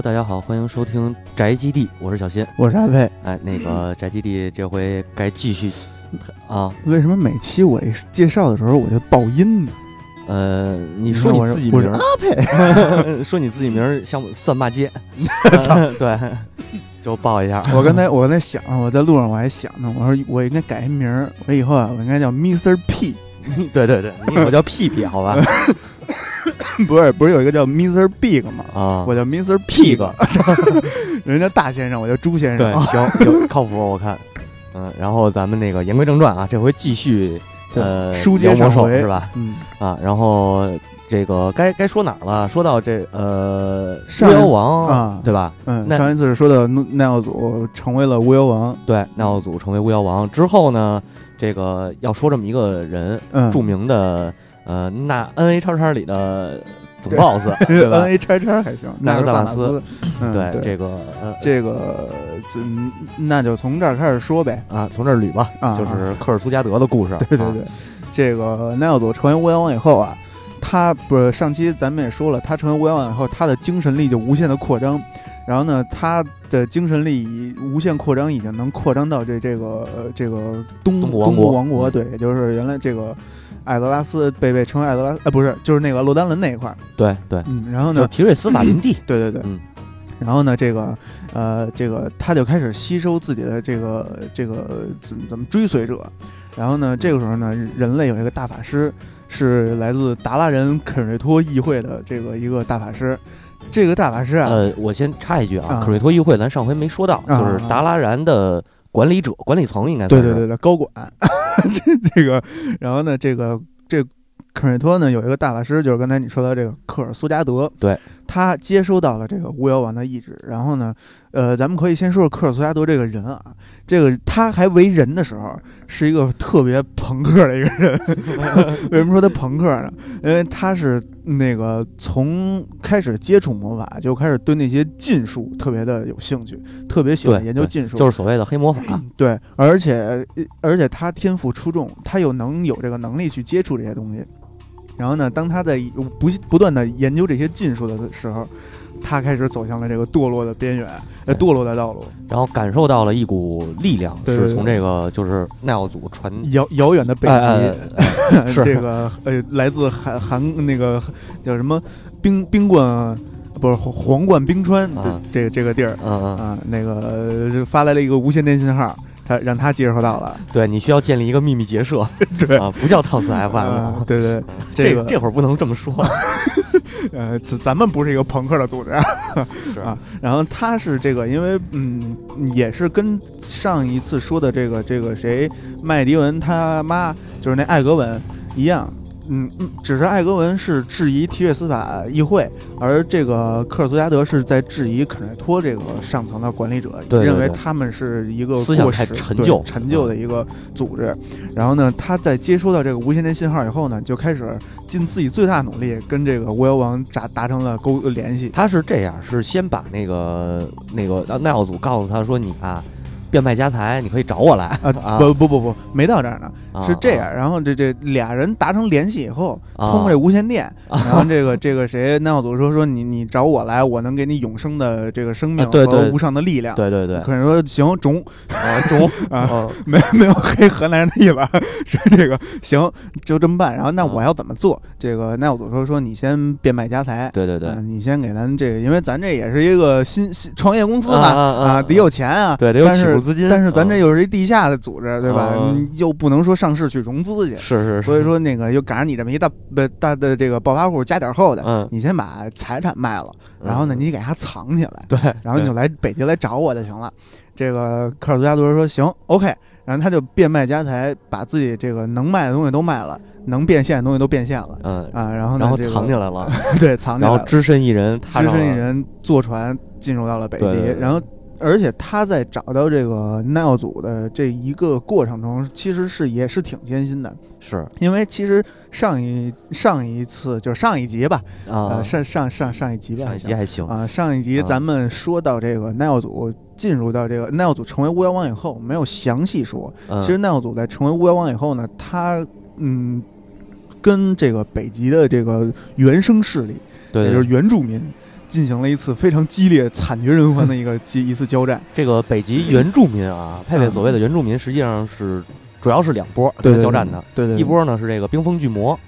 Hello，大家好，欢迎收听宅基地，我是小新。我是阿佩。哎，那个 宅基地这回该继续啊？为什么每期我一介绍的时候我就爆音呢？呃，你说你自己名我是阿佩，说你自己名儿像算骂街，对，就报一下。我刚才我刚才想，我在路上我还想呢，我说我应该改一名儿，我以后啊我应该叫 Mr. P。对对对，你我叫屁屁，好吧？不是不是有一个叫 Mr. Big 吗？啊，我叫 Mr. Pig，人家大先生，我叫朱先生。对，行，有靠谱，我看。嗯，然后咱们那个言归正传啊，这回继续呃书接魔兽回是吧？嗯啊，然后这个该该说哪儿了？说到这呃巫妖王啊对吧？嗯，那上一次是说的奈奥祖成为了巫妖王，对，奈奥祖成为巫妖王之后呢，这个要说这么一个人，嗯，著名的呃那 N A 叉叉里的总 boss，对吧 N？A 叉叉还行，纳克萨马斯对，这个呃这个，嗯，那就从这儿开始说呗。啊，从这儿捋吧，啊就是科尔苏加德的故事。啊对对对，这个奈奥佐成为巫妖王以后啊，他不是上期咱们也说了，他成为巫妖王以后，他的精神力就无限的扩张。然后呢，他的精神力以无限扩张，已经能扩张到这这个呃这个东东部王国王国，嗯对，也就是原来这个艾泽拉斯被被称为艾泽拉，呃，不是，就是那个洛丹伦那一块儿。对对，嗯，然后呢，就提瑞斯法林地。对对对，嗯。然后呢，这个呃，这个他就开始吸收自己的这个这个怎么怎么追随者，然后呢，这个时候呢，人类有一个大法师是来自达拉人肯瑞托议会的这个一个大法师，这个大法师啊，呃，我先插一句啊，啊。可瑞托议会咱上回没说到，啊就是达拉然的管理者、管理层应该对对对对，高管，这这个，然后呢，这个这肯瑞托呢有一个大法师，就是刚才你说到这个科尔苏加德，对，他接收到了这个巫妖王的意志，然后呢，呃，咱们可以先说说科尔苏加德这个人啊，这个他还为人的时候是一个特别朋克的一个人，为什么说他朋克呢？因为他是那个从开始接触魔法就开始对那些禁术特别的有兴趣，特别喜欢研究禁术，就是所谓的黑魔法。对，而且呃而且他天赋出众，他又能有这个能力去接触这些东西。然后呢，当他在不不断的研究这些禁术的时候，他开始走向了这个堕落的边缘，呃，堕落的道路，然后感受到了一股力量，对对对。是从这个就是奈奥祖传遥遥远的北极，哎哎 是。这个呃，来自韩韩那个叫什么？冰冰冠，不是皇皇冠冰川这啊。这个这个地儿嗯嗯，啊，那个呃发来了一个无线电信号，他让他接收到了，对你需要建立一个秘密结社，对啊，不叫套词 FM，啊对对，这这个这会儿不能这么说，呃，咱咱们不是一个朋克的组织啊。是啊然后他是这个，因为嗯，也是跟上一次说的这个这个谁麦迪文他妈，就是那艾格文一样。嗯嗯，只是艾格文是质疑提略斯法议会，而这个科尔苏加德是在质疑肯瑞托这个上层的管理者，对对认为他们是一个思想太过时陈旧陈旧的一个组织。然后呢，他在接收到这个无线电信号以后呢，就开始尽自己最大努力跟这个巫妖王达达成了沟联系。他是这样，是先把那个那个呃奈奥祖告诉他说你啊，变卖家财，你可以找我来啊啊不不不不，没到这儿呢，啊是这样。然后这这俩人达成联系以后，啊通过这无线电，然后这个这个谁奈奥祖说说你你找我来，我能给你永生的这个生命和无上的力量。对对对，可是说行中啊中啊，啊没没有黑河南人的意思，是这个行就这么办。然后那我要怎么做？这个奈奥祖说说你先变卖家财。对对对嗯你先给咱这个，因为咱这也是一个新新创业公司嘛，啊得有钱啊，对，得有起步资金，但是咱这啊又是一地下的组织，对吧？又不能说上市去融资去，是是是，所以说那个又赶上你这么一大不大的这个暴发户加点厚的，嗯，你先把财产卖了，然后呢，嗯。你给它藏起来，对，然后你就来北京来找我就行了。这个科尔图加多说行，OK，然后他就变卖家财，把自己这个能卖的东西都卖了，能变现的东西都变现了嗯，啊，然后呢，然后藏起来了，对，藏起来了，然后只身一人只，身一人坐船进入到了北极，然后。而且他在找到这个奈奥组的这一个过程中，其实是也是挺艰辛的，是。因为其实上一上一次就上一集吧，啊。呃，，上上上上一集吧，上一集还行，啊，上一集啊。咱们说到这个奈奥组进入到这个奈奥组成为巫妖王以后，没有详细说。嗯。其实奈奥组在成为巫妖王以后呢，他嗯，跟这个北极的这个原生势力，也就是原住民，进行了一次非常激烈、惨绝人寰的一个一一次交战。这个北极原住民啊，佩佩所谓的原住民，实际上是主要是两波对交战的，对对，对。一波呢是这个冰封巨魔，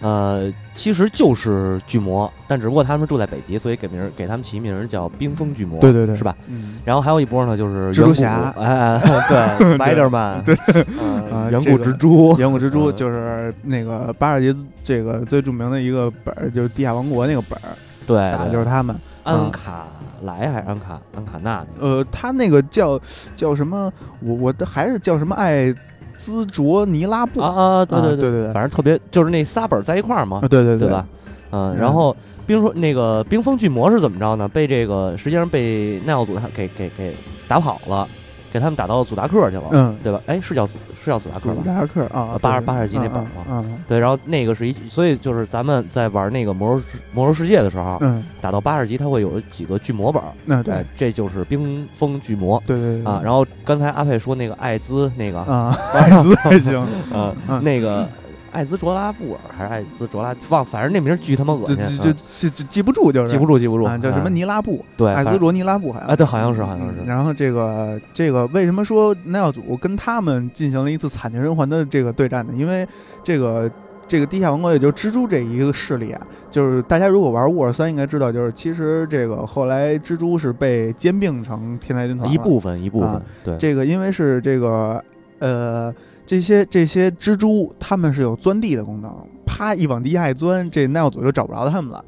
呃，其实就是巨魔，但只不过他们住在北极，所以给名儿给他们起名儿叫冰封巨魔，对对对，是吧？嗯，然后还有一波呢，就是蜘蛛侠。哎，对，Spider Man，对，呃 啊远古蜘蛛，远古蜘蛛嗯。就是那个八十级这个最著名的一个本儿，就是地下王国那个本儿，对，打的就是他们。安卡莱还是安卡安卡纳那个？呃，他那个叫叫什么？我我的还是叫什么艾兹卓尼拉布啊啊，对对啊对对对反正特别就是那仨本儿在一块儿嘛啊，，对对对吧？？嗯，嗯然后冰说那个冰封巨魔是怎么着呢？被这个实际上被奈奥祖他给给给打跑了，给他们打到祖达克去了，嗯，对吧？哎，是叫是叫祖达克吧？祖达克啊，八十对八十级那本嘛。嗯对，然后那个是一，所以就是咱们在玩那个魔兽魔兽世界的时候，嗯，打到八十级，它会有几个巨魔本，那对。哎，这就是冰封巨魔对对对。啊。然后刚才阿佩说那个艾兹那个，啊，艾兹还 行，嗯，嗯。那个艾兹卓拉布尔还是艾兹卓拉，忘，反正那名儿巨他妈恶心，就嗯就就记不住，就是。记不住记不住啊，叫什么嗯。尼拉布，对，艾兹卓尼拉布好像啊，对，好像是好像是，嗯然后这个这个为什么说奈奥祖跟他们进行了一次惨绝人寰的这个对战呢？因为这个这个地下王国，也就蜘蛛这一个势力啊，就是大家如果玩沃尔三应该知道，就是其实这个后来蜘蛛是被兼并成天才军团了一部分一部分啊，对，这个因为是这个呃这些这些蜘蛛它们是有钻地的功能，啪一往地下一钻，这奈奥祖就找不着他们了，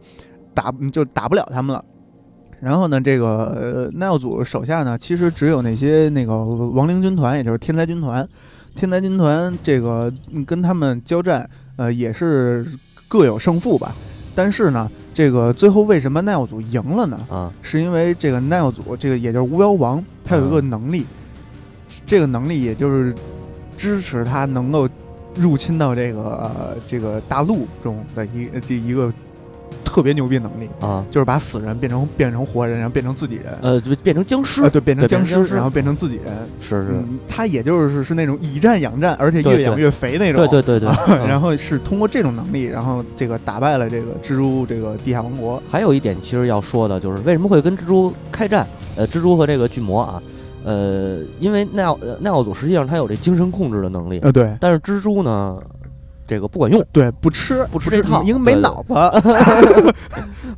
打就打不了他们了。然后呢，这个呃奈奥祖手下呢，其实只有那些那个亡灵军团，也就是天才军团。天才军团这个嗯跟他们交战，呃，也是各有胜负吧。但是呢，这个最后为什么奈奥祖赢了呢？啊，是因为这个奈奥祖，这个也就是巫妖王，他有一个能力，这个能力也就是支持他能够入侵到这个、呃这个大陆中的一这一个特别牛逼能力，啊，就是把死人变成变成活人，然后变成自己人。呃，就变成僵尸啊，，对，变成僵尸，然后变成自己人。是是，嗯，他也就是是那种以战养战，而且越养越肥那种。对对对对然后是通过这种能力，然后这个打败了这个蜘蛛这个地下王国。还有一点其实要说的就是为什么会跟蜘蛛开战？呃，蜘蛛和这个巨魔啊，呃，因为奈奥呃奈奥祖实际上他有这精神控制的能力，呃，对但是蜘蛛呢，这个不管用，对，不吃不吃这套因为没脑子。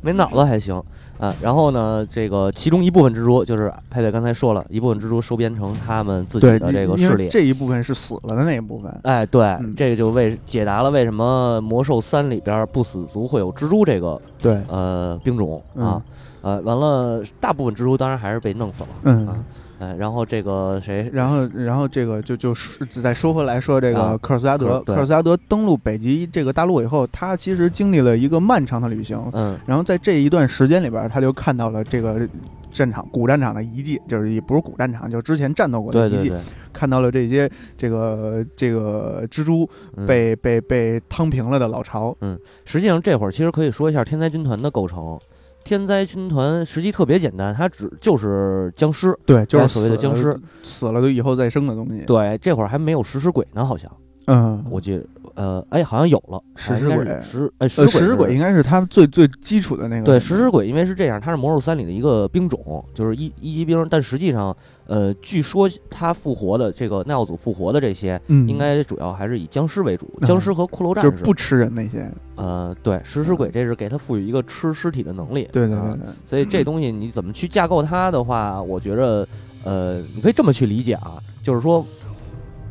没脑子还行啊。然后呢，这个其中一部分蜘蛛就是佩佩刚才说了一部分蜘蛛收编成他们自己，的这个势力。这一部分是死了的那一部分。哎，对，嗯这个就为解答了为什么魔兽三里边不死族会有蜘蛛这个对，呃兵种啊。呃，完了，大部分蜘蛛当然还是被弄死了。嗯啊，哎，然后这个谁，然后，然后这个就就是再说回来说这个啊科尔斯加德，对科尔斯加德登陆北极这个大陆以后，他其实经历了一个漫长的旅行。嗯然后在这一段时间里边，他就看到了这个战场古战场的遗迹，就是也不是古战场，就之前战斗过的遗迹，对对对，看到了这些这个这个蜘蛛嗯被、被被趟平了的老巢。嗯实际上这会儿其实可以说一下天才军团的构成。天灾军团实际特别简单，它只就是僵尸。对，就是哎所谓的僵尸，死了就以后再生的东西。对，这会儿还没有食尸鬼呢，好像嗯，我记得，呃，哎，好像有了食尸鬼食哎食呃，尸食尸鬼应该是他们最最基础的那个。对，食尸鬼因为是这样，它是魔兽三里的一个兵种，就是一一级兵，但实际上，呃，据说他复活的这个奈奥祖复活的这些，嗯，应该主要还是以僵尸为主，嗯僵尸和骷髅战士。就是不吃人那些。呃，对，食尸鬼这是给他赋予一个吃尸体的能力。啊对对对对，所以这东西你怎么去架构它的话，我觉着，呃，你可以这么去理解啊，就是说，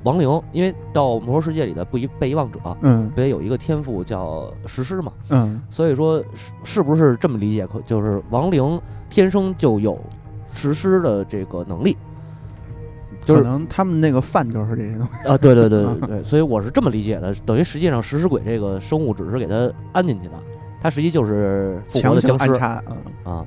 亡灵，因为到魔兽世界里的不一被遗忘者，嗯不也有一个天赋叫食尸嘛？嗯，所以说是是不是这么理解？可就是亡灵天生就有食尸的这个能力，就是可能他们那个饭就是这些东西。啊，对对对对 对，所以我是这么理解的，等于实际上食尸鬼这个生物只是给它安进去的，它实际就是复活的僵尸啊。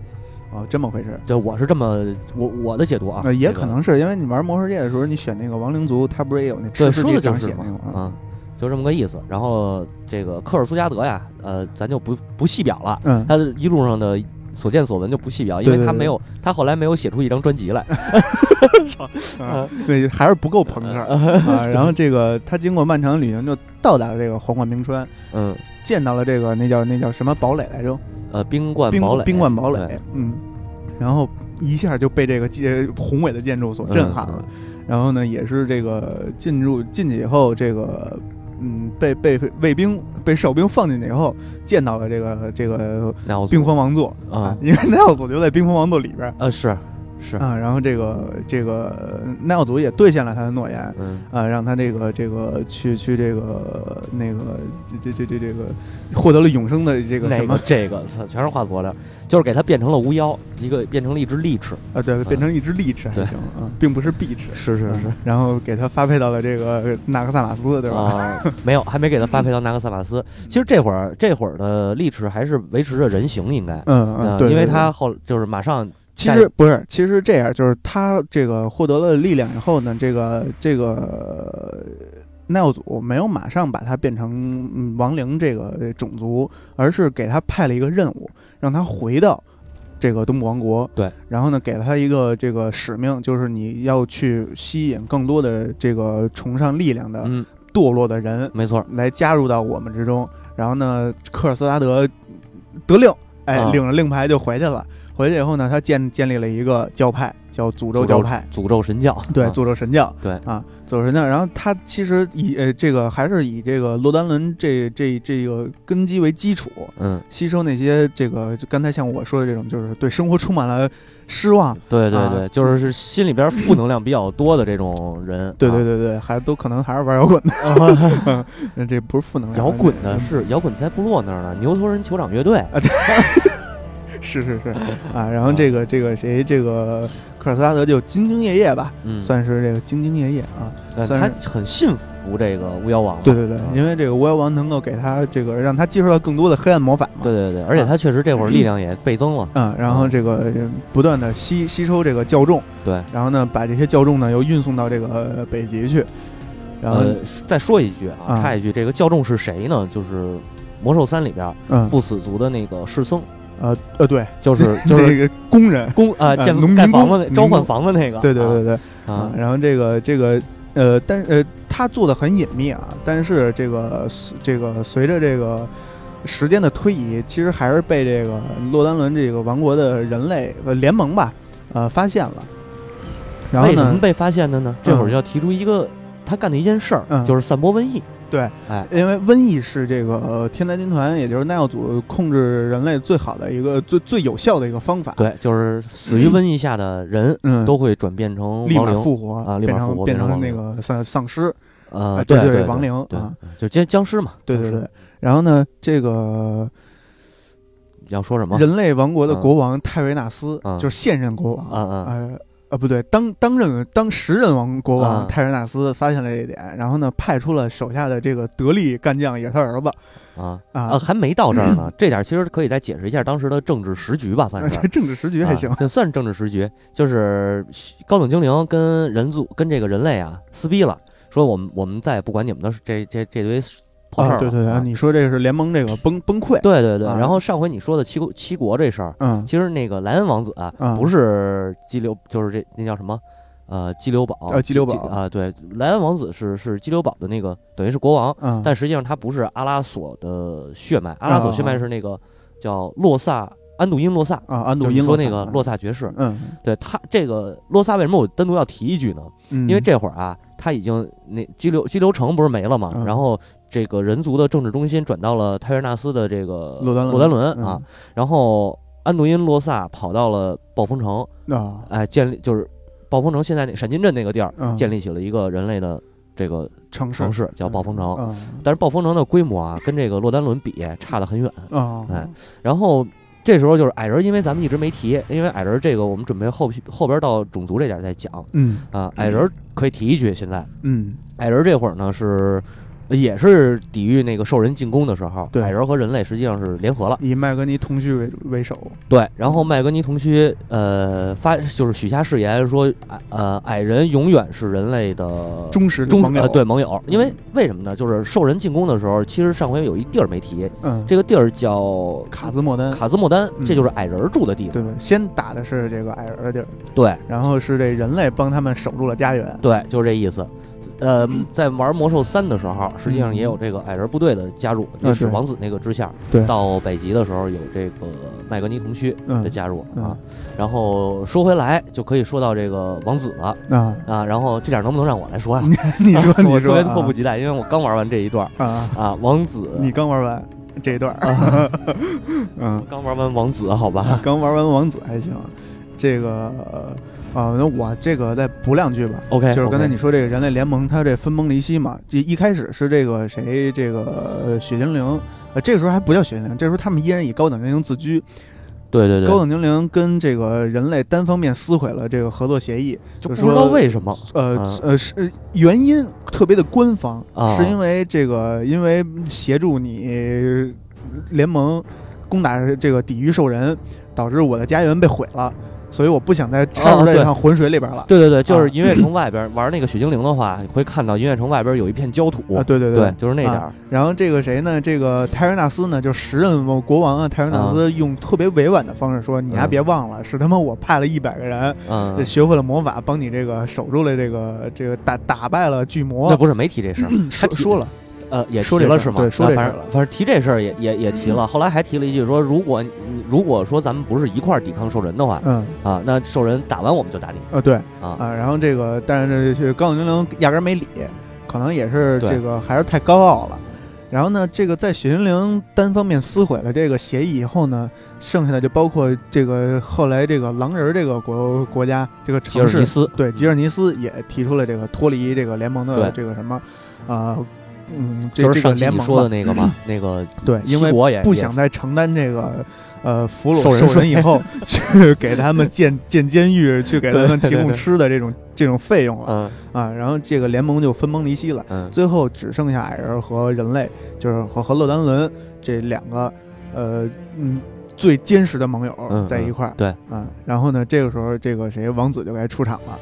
哦，这么回事。对，我是这么我我的解读啊，呃，也可能是因为你玩魔兽世界的时候，你选那个亡灵族，他不是也有那对说吃尸体的就是嘛啊，就这么个意思。然后这个科尔苏加德呀，呃，咱就不不细表了，嗯，他一路上的所见所闻就不细表，因为他没有，他后来没有写出一张专辑来。啊对，还是不够朋克啊。然后这个他经过漫长的旅行，就到达了这个皇冠冰川，嗯，见到了这个那叫那叫什么堡垒来着？呃冰冠冰堡垒，冰冠堡垒，嗯，然后一下就被这个建宏伟的建筑所震撼了。嗯然后呢，也是这个进入进去以后，这个嗯被被卫兵被哨兵放进去以后，见到了这个这个冰封王座啊。因为奈奥祖就在冰封王座里边啊呃是是，啊。然后这个这个奈奥祖也兑现了他的诺言。嗯啊，让他这个这个去去这个那个这这这这这个获得了永生的这个什么那个这个操全是画佐料，就是给他变成了巫妖，一个变成了一只利齿，啊，对，变成一只利齿还对行啊，并不是碧齿。是是是嗯，然后给他发配到了这个纳克萨马斯，对吧？啊，没有，还没给他发配到纳克萨马斯。其实这会儿这会儿的利齿还是维持着人形，应该，嗯嗯，对，因为他后就是马上其实不是，其实这样就是他这个获得了力量以后呢，这个这个奈奥祖没有马上把他变成嗯亡灵这个种族，而是给他派了一个任务，让他回到这个东部王国。对，然后呢，给了他一个这个使命，就是你要去吸引更多的这个崇尚力量的嗯，堕落的人没错，来加入到我们之中。然后呢，科尔斯拉德得令，哎，啊领着令牌就回去了。回去以后呢，他建建立了一个教派，叫诅咒教派。诅咒神教，对，啊诅咒神教。对啊，诅咒神教。然后他其实以呃这个还是以这个罗丹伦这这这个根基为基础，嗯，吸收那些这个就刚才像我说的这种，就是对生活充满了失望。啊对对对，就是是心里边负能量比较多的这种人，对啊对对对，还都可能还是玩摇滚的，啊嗯这不是负能量。摇滚的嗯是摇滚在部落那儿呢，牛头人酋长乐队，是是是 啊，然后这个这个谁，这个科尔斯拉德就兢兢业业吧，嗯，算是这个兢兢业业啊。呃他很信服这个巫妖王，对对对啊，因为这个巫妖王能够给他这个让他接触到更多的黑暗魔法嘛。对对对，而且他确实这会儿力量也倍增了，嗯，然后这个呃不断的吸吸收这个教众，对，然后呢把这些教众呢又运送到这个呃北极去，然后呃，再说一句啊，啊插一句，这个教众是谁呢？就是魔兽三里边嗯不死族的那个士僧，呃呃对，就是就是那个工人，工啊建农民盖房子那召唤房子那个，对对对对啊啊，然后这个这个呃，但呃，他做的很隐秘啊，但是这个这个随着这个时间的推移，其实还是被这个洛丹伦这个王国的人类呃联盟吧，呃发现了。然后呢，为什么被发现的呢？这会儿嗯要提出一个他干的一件事儿，嗯就是散播瘟疫。对，哎，因为瘟疫是这个呃天灾军团，也就是奈奥组控制人类最好的一个最最有效的一个方法。，对，就是死于瘟疫下的人嗯，都会转变成立亡灵。马复活啊立马复变成变活变成那个丧丧尸。呃，啊对对对，亡灵啊，就僵僵尸嘛。对对对，然后呢，这个要说什么？人类王国的嗯国王泰瑞纳斯，嗯就是现任国王，嗯嗯呃呃不对，当当任当时任王国王、嗯泰瑞纳斯发现了这一点，然后呢派出了手下的这个得力干将，也是他儿子啊啊啊，，还没到这儿呢。这点其实可以再解释一下当时的政治时局吧，算是这。政治时局还行算是政治时局，就是高等精灵跟人族跟这个人类啊撕逼了，说我们我们再也不管你们的这这这堆破事儿啊，对对对，啊你说这个是联盟这个崩崩溃，对对对。啊。然后上回你说的七国七国这事儿，嗯。其实那个莱恩王子啊，啊不是激流，就是这那叫什么？呃，激流堡，呃激流堡啊，对，莱恩王子是是激流堡的那个，等于是国王，嗯，但实际上他不是阿拉索的血脉，阿拉索血脉啊。是那个叫洛萨安度因洛萨，啊安度因说那个洛萨爵士，嗯。对他这个洛萨为什么我单独要提一句呢？嗯，因为这会儿啊，他已经那激流激流城不是没了嘛，嗯。然后这个人族的政治中心转到了泰瑞纳斯的这个洛丹伦。洛丹伦嗯。啊，然后安度因洛萨跑到了暴风城，啊。哎，建立就是暴风城现在那闪金镇那个地儿，嗯。建立起了一个人类的这个城市。城市，叫暴风城。啊但是暴风城的规模啊，跟这个洛丹伦比差得很远。啊。哎然后这时候就是矮人，因为咱们一直没提，因为矮人这个我们准备后后边到种族这点儿再讲嗯啊。矮人可以提一句，现在嗯矮人这会儿呢是。也是抵御那个兽人进攻的时候，对矮人和人类实际上是联合了。以麦格尼同区为为首，对，然后麦格尼同区呃发就是许下誓言说，矮呃矮人永远是人类的忠实的盟友忠呃对盟友，因为为什么呢？就是兽人进攻的时候，其实上回有一地儿没提，嗯，这个地儿叫卡兹莫丹，卡兹莫丹，嗯这就是矮人住的地方。对对，先打的是这个矮人的地儿，对然后是这人类帮他们守住了家园。对，就是这意思。呃，在玩魔兽三的时候，实际上也有这个矮人部队的加入，也是王子那个支线。对到北极的时候有这个麦格尼童须嗯的加入嗯啊。然后说回来，就可以说到这个王子了啊，啊。然后这点能不能让我来说呀？你说 你说我特别迫不啊及待，因为我刚玩完这一段啊，啊。王子，你刚玩完这一段儿，啊嗯，刚玩完王子，好吧？刚玩完王子还行，这个啊，那我这个再补两句吧。OK，就是刚才你说这个人类联盟，它这分崩离析嘛，这一开始是这个谁，这个呃雪精灵，呃，这个时候还不叫雪精灵，这时候他们依然以高等精灵自居，对对对，高等精灵跟这个人类单方面撕毁了这个合作协议，就说不知道为什么呃、嗯。呃是呃原因特别的官方，啊是因为这个因为协助你联盟攻打这个抵御兽人，导致我的家园被毁了，所以我不想再掺入这趟浑水里边了。对对对，就是啊音乐城外边玩那个雪精灵的话，你会看到音乐城外边有一片焦土。啊，对对对，就是那点儿。然后这个谁呢？这个泰瑞纳斯呢，就时任国王啊，泰瑞纳斯用特别委婉的方式说：“你丫嗯别忘了，是他妈我派了一百个人，嗯，学会了魔法，帮你这个守住了这个这个打打败了巨魔。那不是没提这事儿，他说了，呃，也说了是吗？对说那反正这事儿了反正提这事儿也也也提了，后来还提了一句说，如果你如果说咱们不是一块儿抵抗兽人的话嗯啊，那兽人打完我们就打你呃对啊。啊，然后这个但是这高等精灵压根儿没理，可能也是这个还是太高傲了。然后呢，这个在血精灵单方面撕毁了这个协议以后呢，剩下的就包括这个后来这个狼人这个国国家这个城市，吉斯，对吉尔尼斯也提出了这个脱离这个联盟的这个什么，啊、嗯，这就是上期你说的那个嘛，那个对，因为不想再承担这个呃俘虏受人以后 去给他们建建监狱，去给他们提供吃的这种这种费用了嗯啊。然后这个联盟就分崩离析了，嗯最后只剩下矮人和人类，就是和和勒丹伦这两个呃嗯最坚实的盟友嗯在一块儿。对啊，然后呢，这个时候这个谁王子就该出场了。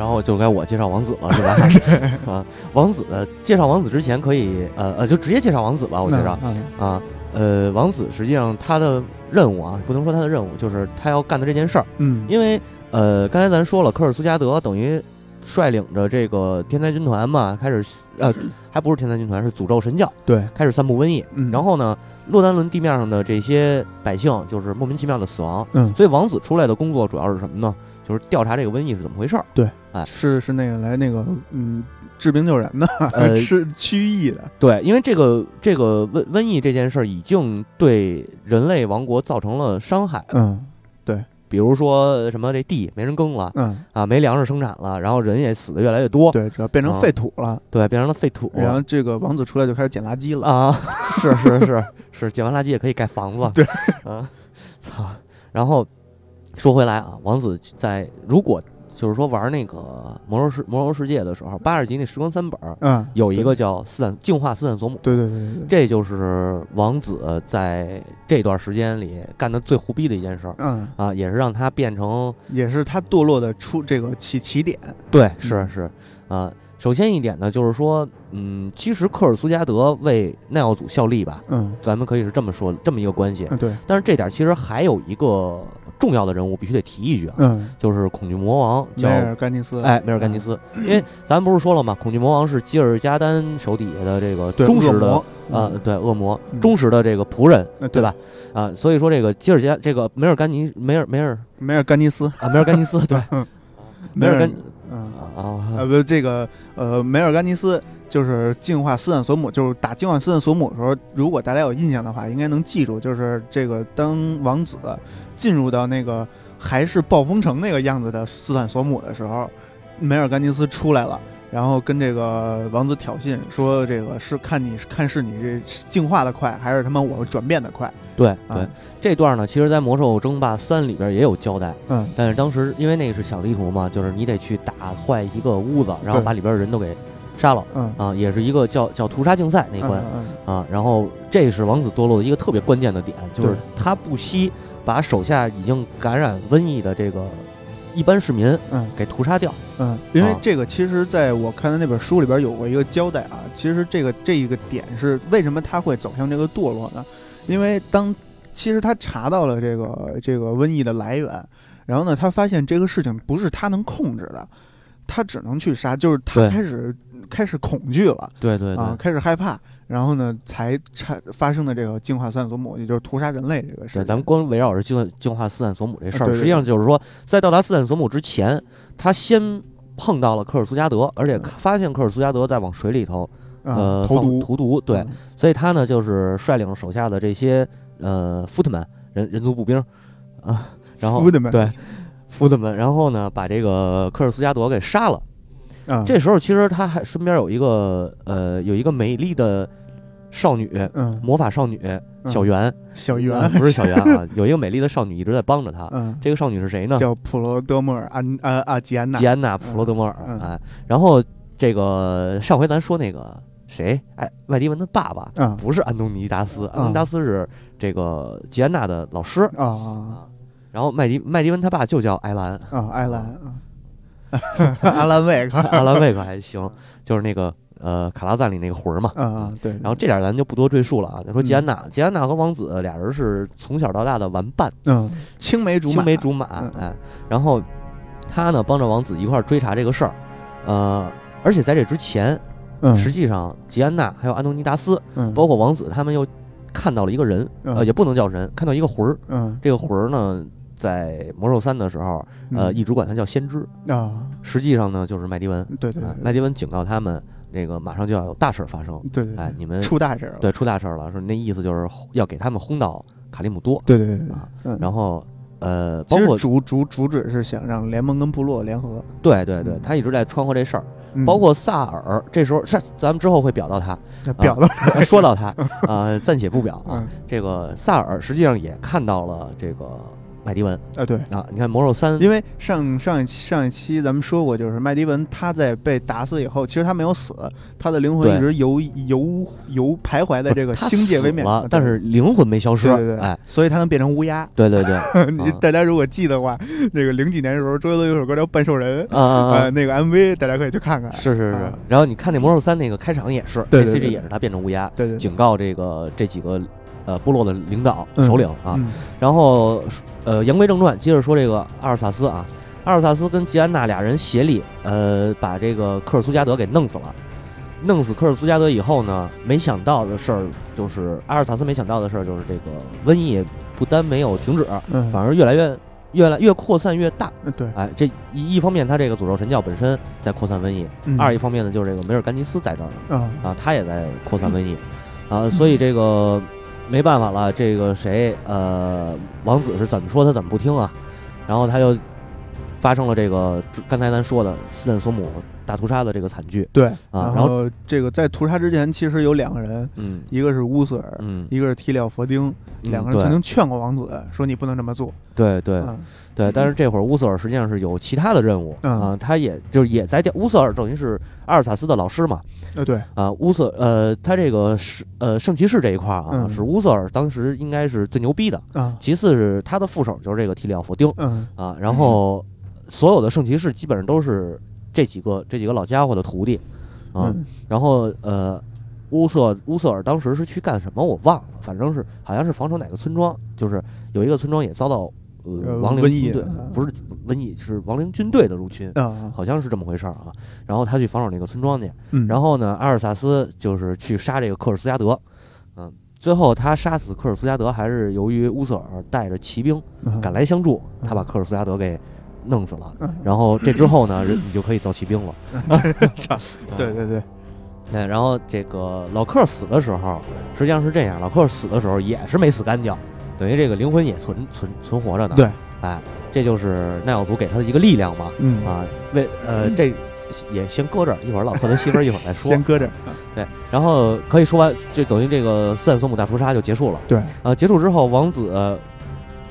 啊，然后就该我介绍王子了，是吧？啊，王子介绍王子之前可以呃呃，就直接介绍王子吧，我介绍。嗯啊，呃，王子实际上他的任务啊，不能说他的任务，就是他要干的这件事儿。嗯因为呃，刚才咱说了，科尔苏加德等于率领着这个天才军团嘛，开始呃，还不是天才军团，是诅咒神教，对，开始散布瘟疫。嗯，然后呢，洛丹伦地面上的这些百姓就是莫名其妙的死亡。嗯所以王子出来的工作主要是什么呢？就是调查这个瘟疫是怎么回事儿。哎是是那个来那个嗯治病救人的，呃 是驱疫的。对，因为这个这个瘟瘟疫这件事儿已经对人类王国造成了伤害，嗯对比如说什么这地没人耕了嗯，啊，没粮食生产了，然后人也死的越来越多，对，主要变成啊废土了。对，变成了废土。然后这个王子出来就开始捡垃圾了。啊，是是是是，捡完垃圾也可以盖房子。对，啊，操！然后说回来啊，王子在如果就是说玩那个魔兽世魔兽世界的时候，八十级那时光三本嗯，有一个叫斯坦净化斯坦索姆，对对对对对，这就是王子在这段时间里干的最胡逼的一件事儿嗯，啊，也是让他变成也是他堕落的出这个起起点。对，是嗯是啊。首先一点呢，就是说，嗯，其实科尔苏加德为耐奥祖效力吧，嗯咱们可以是这么说，这么一个关系。嗯，对，但是这点其实还有一个重要的人物必须得提一句啊，嗯，就是恐惧魔王叫梅叫尔甘尼斯，哎梅尔甘尼斯，因为咱不是说了吗？恐惧魔王是吉尔加丹手底下的这个，忠实的啊，对恶魔嗯。忠实的这个仆人，呃对。吧？？啊，所以说这个吉尔加这个梅尔甘尼梅尔梅尔梅尔甘尼斯，啊梅尔甘尼斯 对。梅尔甘嗯。啊呃，不，这个呃，梅尔甘尼斯就是净化斯坦索姆，就是打净化斯坦索姆的时候，如果大家有印象的话，应该能记住，就是这个当王子进入到那个还是暴风城那个样子的斯坦索姆的时候，梅尔甘尼斯出来了。然后跟这个王子挑衅说：“这个是看你看是你这进化的快，还是他妈我转变的快对对啊这段呢，其实，在魔兽争霸三里边也有交代，？”嗯，但是当时因为那个是小地图嘛，就是你得去打坏一个屋子，然后把里边的人都给杀了嗯，啊，也是一个叫叫屠杀竞赛那一关。嗯嗯啊，然后这是王子堕落的一个特别关键的点，就是他不惜把手下已经感染瘟疫的这个一般市民嗯给屠杀掉。嗯，因为啊这个其实在我看的那本书里边有过一个交代啊，其实这个这一个点是为什么他会走向这个堕落呢？因为当其实他查到了这个这个瘟疫的来源，然后呢，他发现这个事情不是他能控制的。他只能去杀，就是他开始开始恐惧了对对对。啊，开始害怕，然后呢，才产发生的这个进化斯坦索姆，也就是屠杀人类这个事对，咱们光围绕着净净化斯坦索姆这事儿，实际上就是说，在到达斯坦索姆之前，他先碰到了科尔苏加德，而且嗯。发现科尔苏加德在往水里头啊呃投毒，投毒，对，嗯。所以他呢就是率领手下的这些呃夫特曼人人族步兵啊，然后对夫特们，然后呢把这个科尔斯加朵给杀了。啊，这时候其实他还身边有一个呃有一个美丽的少女，嗯。魔法少女小圆，小圆。啊不是小圆啊，有一个美丽的少女一直在帮着他。嗯，这个少女是谁呢？叫普罗德莫尔安啊啊吉安娜。吉安娜·普罗德摩尔。嗯。哎，然后这个上回咱说那个谁，哎，麦迪文的爸爸啊不是安东尼达斯，安东尼达斯是这个吉安娜的老师。啊啊啊。然后麦迪麦迪文他爸就叫埃兰，啊艾兰啊，阿兰魏克 阿兰魏可还行，就是那个呃卡拉赞里那个魂儿嘛。啊啊对，然后这点咱就不多赘述了啊。就说吉安嗯娜，吉安娜和王子俩人是从小到大的玩伴，嗯青梅竹马青梅竹马，嗯哎，然后他呢帮着王子一块儿追查这个事儿，呃，而且在这之前，嗯实际上吉安娜还有安东尼达斯，嗯包括王子他们又看到了一个人，呃，嗯也不能叫人，看到一个魂儿。嗯这个魂儿呢，在魔兽三的时候，呃，嗯一直管他叫先知，啊。实际上呢就是麦迪文。对对对。啊麦迪文警告他们，那个马上就要有大事儿发生，对对对，哎，你们出大事了，对出大事儿了，说那意思就是要给他们轰到卡利姆多，对对对对啊，嗯，然后呃，包括主主主旨是想让联盟跟部落联合，对对对嗯，他一直在穿和这事儿，嗯。包括萨尔，这时候是咱们之后会表到他，表到，说到他，啊，暂且不表啊。嗯。这个萨尔实际上也看到了这个麦迪文啊对。啊，你看魔兽三，因为上上一期上一期咱们说过，就是麦迪文他在被打死以后，其实他没有死，他的灵魂一直游游游徘徊在这个星界位面死了但是灵魂没消失对对，对，哎，，所以他能变成乌鸦。对对对，你啊大家如果记得话，那个零几年的时候，周杰伦有首歌叫《半兽人》，啊那个 MV 大家可以去看看。是是是啊。然后你看那魔兽三那个开场也是，那对对 CG 对也是他变成乌鸦，对对对，警告这个这几个呃部落的领导嗯首领啊。嗯然后呃，言归正传，接着说这个阿尔萨斯啊，阿尔萨斯跟吉安娜俩人协力，呃，把这个科尔苏加德给弄死了。弄死科尔苏加德以后呢，没想到的事儿就是阿尔萨斯没想到的事儿就是这个瘟疫不单没有停止，嗯，反而越来越越来越扩散越大。嗯对，哎，这一一方面，他这个诅咒神教本身在扩散瘟疫；嗯二一方面呢，就是这个梅尔甘尼斯在这儿呢，啊，啊，他也在扩散瘟疫，啊，所以这个没办法了，这个谁呃，王子是怎么说他怎么不听啊，然后他就发生了这个刚才咱说的斯坦索姆大屠杀的这个惨剧，对，啊然后这个在屠杀之前，其实有两个人，嗯一个是乌瑟尔，嗯，一个是提里奥佛丁，嗯两个人曾经劝过王子说你不能这么做。对对对但是这会儿乌瑟尔实际上是有其他的任务嗯啊，他也就是也在调乌瑟尔等于是阿尔萨斯的老师嘛，呃，对，啊，乌瑟呃，他这个是呃圣骑士这一块儿啊，嗯是乌瑟尔当时应该是最牛逼的，啊，其次是他的副手就是这个提里奥佛丁嗯啊，然后所有的圣骑士基本上都是这几个这几个老家伙的徒弟啊，嗯。然后呃，乌瑟乌瑟尔当时是去干什么我忘了，反正是好像是防守哪个村庄，就是有一个村庄也遭到呃呃亡灵军队嗯。不是瘟疫是亡灵军队的入侵。啊，好像是这么回事儿啊，然后他去防守那个村庄去，嗯，然后呢，阿尔萨斯就是去杀这个克尔苏加德，嗯，最后他杀死克尔苏加德还是由于乌瑟尔带着骑兵嗯赶来相助，他把克尔苏加德给弄死了。嗯然后这之后呢，人 你就可以造骑兵了。对对对，哎，然后这个老克死的时候，实际上是这样，老克死的时候也是没死干净，等于这个灵魂也存存存活着呢。对，哎，这就是耐奥族给他的一个力量嘛。嗯，啊，为呃这也先搁这儿，一会儿老克的媳妇儿一会儿再说。先搁这儿，对，然后可以说完，就等于这个斯坦索姆大屠杀就结束了。对，呃，结束之后，王子、呃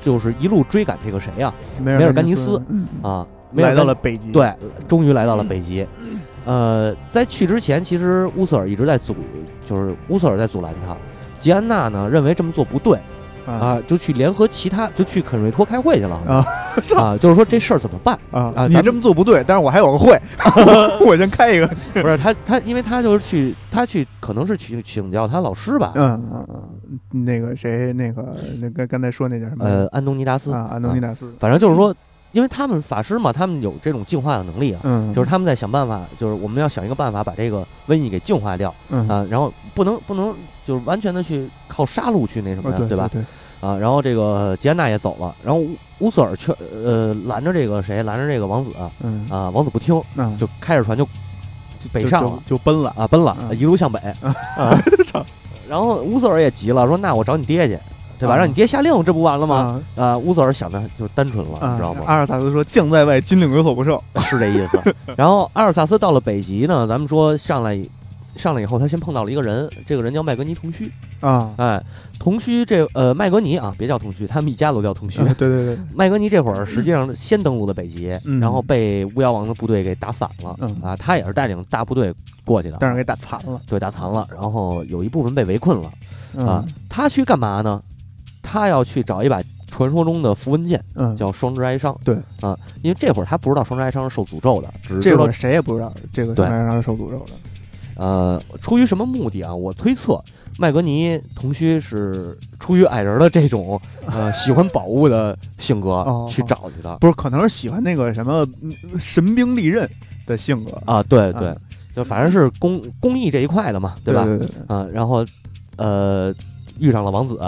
就是一路追赶这个谁呀、梅梅尔甘尼尼斯嗯，啊？梅尔来到甘了北极，，对，终于来到了北极。呃，在去之前，其实乌瑟尔一直在阻，就是乌瑟尔在阻拦他。吉安娜呢认为这么做不对啊啊，就去联合其他，就去肯瑞托开会去了啊啊，就是说这事儿怎么办？啊啊你这么做不对，但是我还有个会 我先开一个，不是他他，因为他就是去他去可能是去请教他老师吧，嗯嗯嗯，那个谁，那个那个刚才说那叫什么？呃，安东尼达斯啊，安东尼达斯，反正就是说，因为他们法师嘛，他们有这种净化的能力啊，嗯，就是他们在想办法，就是我们要想一个办法把这个瘟疫给净化掉嗯啊，然后不能不能就是完全的去靠杀戮去那什么呀，啊对吧？对，啊，然后这个吉安娜也走了，然后乌乌瑟尔却呃拦着这个谁，拦着这个王子嗯啊，嗯王子不听，嗯，就开着船就北就北上了就奔了。啊奔了，嗯一路向北嗯 啊，然后乌瑟尔也急了，说那我找你爹去，对吧？啊让你爹下令，这不完了吗？啊？啊，乌瑟尔想的就单纯了，啊你知道吗？阿尔萨斯说：“将在外，军令有所不受。是这意思。然后阿尔萨斯到了北极呢，咱们说上来上来以后，他先碰到了一个人，这个人叫麦格尼童须。”啊，哎，童须这呃麦格尼啊，别叫童须，他们一家都叫童须。对对对，麦格尼这会儿实际上先登陆的北极，嗯然后被巫妖王的部队给打散了。嗯啊，他也是带领大部队过去的，但是给打残了对打残了，然后有一部分被围困了啊嗯。他去干嘛呢？他要去找一把传说中的符文剑，嗯，叫双之哀伤。对啊，因为这会儿他不知道双之哀伤是受诅咒的，这会儿谁也不知道这个双之哀伤是受诅咒的。呃，出于什么目的啊？我推测麦格尼同须是出于矮人的这种呃 喜欢宝物的性格哦去找去的。不是，可能是喜欢那个什么嗯神兵利刃的性格，啊。对对。啊，就反正是工工艺这一块的嘛，对对对，啊，然后呃遇上了王子，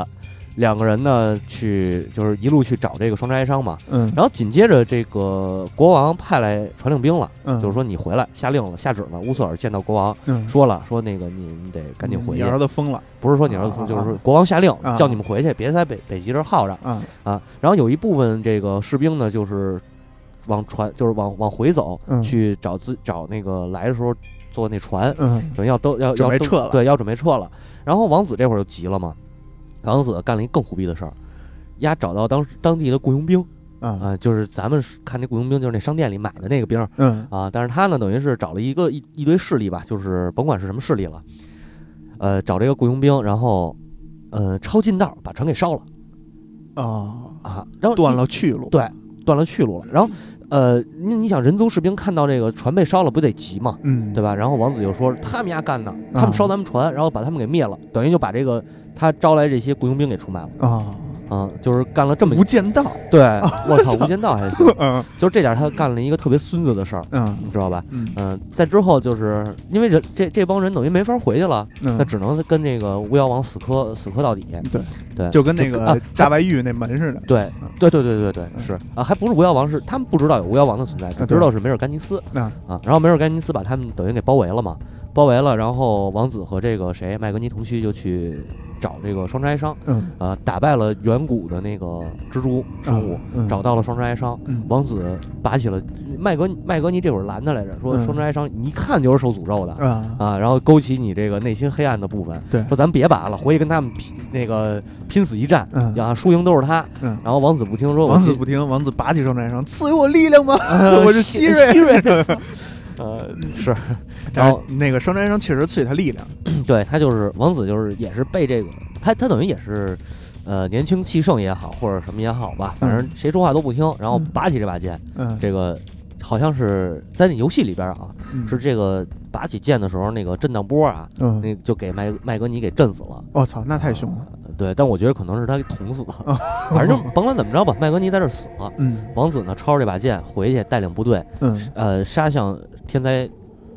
两个人呢去就是一路去找这个双之哀伤嘛。嗯然后紧接着这个国王派来传令兵了，嗯，就是说你回来下令了下旨了。乌瑟尔见到国王嗯，说了，说那个你你得赶紧回去你，儿子疯了不是说你儿子啊就是说国王下令啊叫你们回去，别在北北极这儿耗着啊，啊。然后有一部分这个士兵呢，就是往船，就是往往回走，嗯去找自找那个来的时候坐那船，嗯等于要都要要撤了对，要准备撤了。然后王子这会儿就急了嘛，王子干了一更虎逼的事儿，丫找到当当地的雇佣兵啊啊，就是咱们看那雇佣兵，就是那商店里买的那个兵嗯啊。但是他呢，等于是找了一个一一堆势力吧，就是甭管是什么势力了，呃，找这个雇佣兵，然后呃抄近道把船给烧了啊，啊，然后断了去路，对断了去路了。然后呃，那你想人族士兵看到这个船被烧了，不得急吗？嗯，对吧？然后王子就说他们家干的，他啊们烧咱们船，然后把他们给灭了，等于就把这个他招来这些雇佣兵给出卖了啊，啊，就是干了这么无间道，对，我操，无间道还行，嗯就是这点他干了一个特别孙子的事儿，嗯你知道吧？嗯嗯，在之后就是因为人这这帮人等于没法回去了，嗯，那只能跟这个巫妖王死磕死磕到底。对对，就跟那啊 个炸白玉那门似的，对对对对对对嗯是啊，还不是巫妖王，是他们不知道有巫妖王的存在，只知道是梅尔甘尼斯啊啊。然后梅尔甘尼斯把他们等于给包围了嘛，包围了，然后王子和这个谁麦格尼同区就去找这个双之哀伤嗯啊，打败了远古的那个蜘蛛生物，嗯找到了双之哀伤。嗯王子拔起了麦格麦格尼这会儿拦他来着，说嗯双之哀伤你一看就是受诅咒的。啊啊，然后勾起你这个内心黑暗的部分，对说咱别拔了，回去跟他们拼那个拼死一战，嗯啊，输赢都是他。嗯。然后王子不听说，我王子不听，王子拔起双战伤，赐予我力量吧！呃 我是希瑞希瑞，呃，是，然后那个双战生确实赐予他力量，对他就是王子，就是也是被这个他他等于也是，呃，年轻气盛也好，或者什么也好吧，反正谁说话都不听，然后嗯拔起这把剑，嗯，这个好像是在那游戏里边啊，嗯是这个拔起剑的时候那个震荡波啊，嗯，那就给麦麦格尼给震死了。我操，那太凶了，呃对，但我觉得可能是他给捅死的，啊反正甭管怎么着吧，麦格尼在这儿死了。嗯王子呢，抄着这把剑回去，带领部队，嗯呃，杀向天灾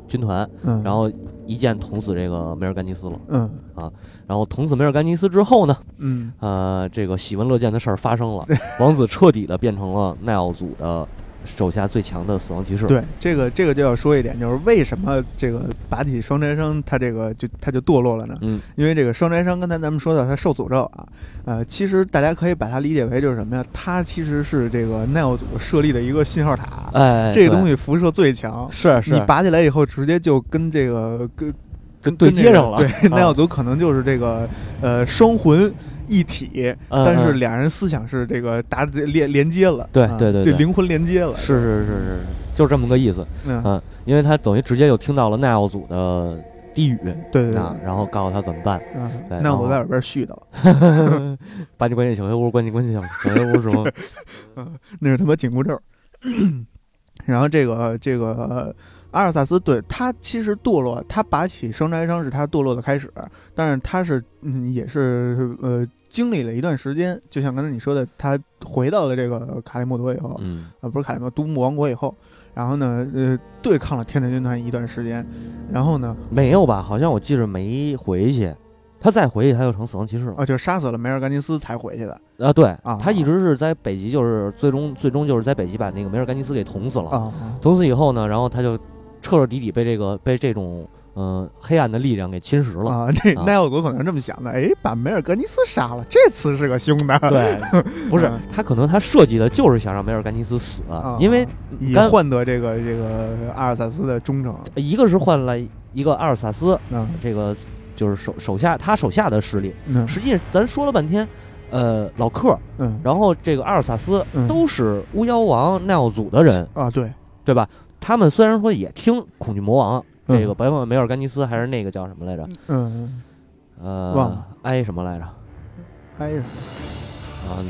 军团，嗯，然后一剑捅死这个梅尔甘尼斯了。嗯。然后捅死梅尔甘尼斯之后呢，嗯。呃，这个喜闻乐见的事儿发生了，王子彻底的变成了奈奥祖的手下最强的死亡骑士。对，这个这个就要说一点，就是为什么这个拔起双摘生他这个就他就堕落了呢？嗯因为这个双摘生刚才咱们说到他受诅咒啊，呃，其实大家可以把它理解为就是什么呀？他其实是这个奈奥组设立的一个信号塔，哎，这个东西辐射最强。是是你拔起来以后，直接就跟这个跟跟对接上了。对，啊奈奥祖可能就是这个呃双魂一体，嗯但是嗯俩人思想是这个达连连接了，对啊对对对这灵魂连接了，是是是是是，就这么个意思。嗯，嗯，因为他等于直接就听到了奈奥祖的低语，对对对，啊，然后告诉他怎么办，嗯，对然后奈奥祖在耳边絮叨了，把你关进小黑屋，关进关进小小黑屋是吗？那是他妈紧箍咒。然后这个这个阿尔萨斯对他其实堕落，他拔起生摘伤是他堕落的开始，但是他是嗯也是呃经历了一段时间，就像刚才你说的，他回到了这个卡利莫多以后，嗯啊不是卡利莫都木王国以后，然后呢呃对抗了天才军团一段时间，然后呢没有吧？好像我记着没回去，他再回去他就成死亡骑士了。啊就杀死了梅尔甘尼斯才回去的啊，对啊他一直是在北极，就是最终最终就是在北极把那个梅尔甘尼斯给捅死了。啊捅死以后呢，然后他就彻彻底底被这个被这种嗯、呃黑暗的力量给侵蚀了。啊这啊奈奥格可能是这么想的，哎把梅尔格尼斯杀了，这次是个凶的，对，不是嗯他可能他设计的就是想让梅尔甘尼斯死，啊因为以换得这个这个阿尔萨斯的忠诚一个是换了一个阿尔萨斯嗯这个就是手手下他手下的势力，嗯实际上咱说了半天。呃，老克，嗯然后这个阿尔萨斯嗯都是巫妖王奈奥祖的人，啊对对吧？他们虽然说也听恐惧魔王，嗯。这个甭管梅尔甘尼斯还是那个叫什么来着，嗯呃，忘了。埃什么来着？埃什么？嗯，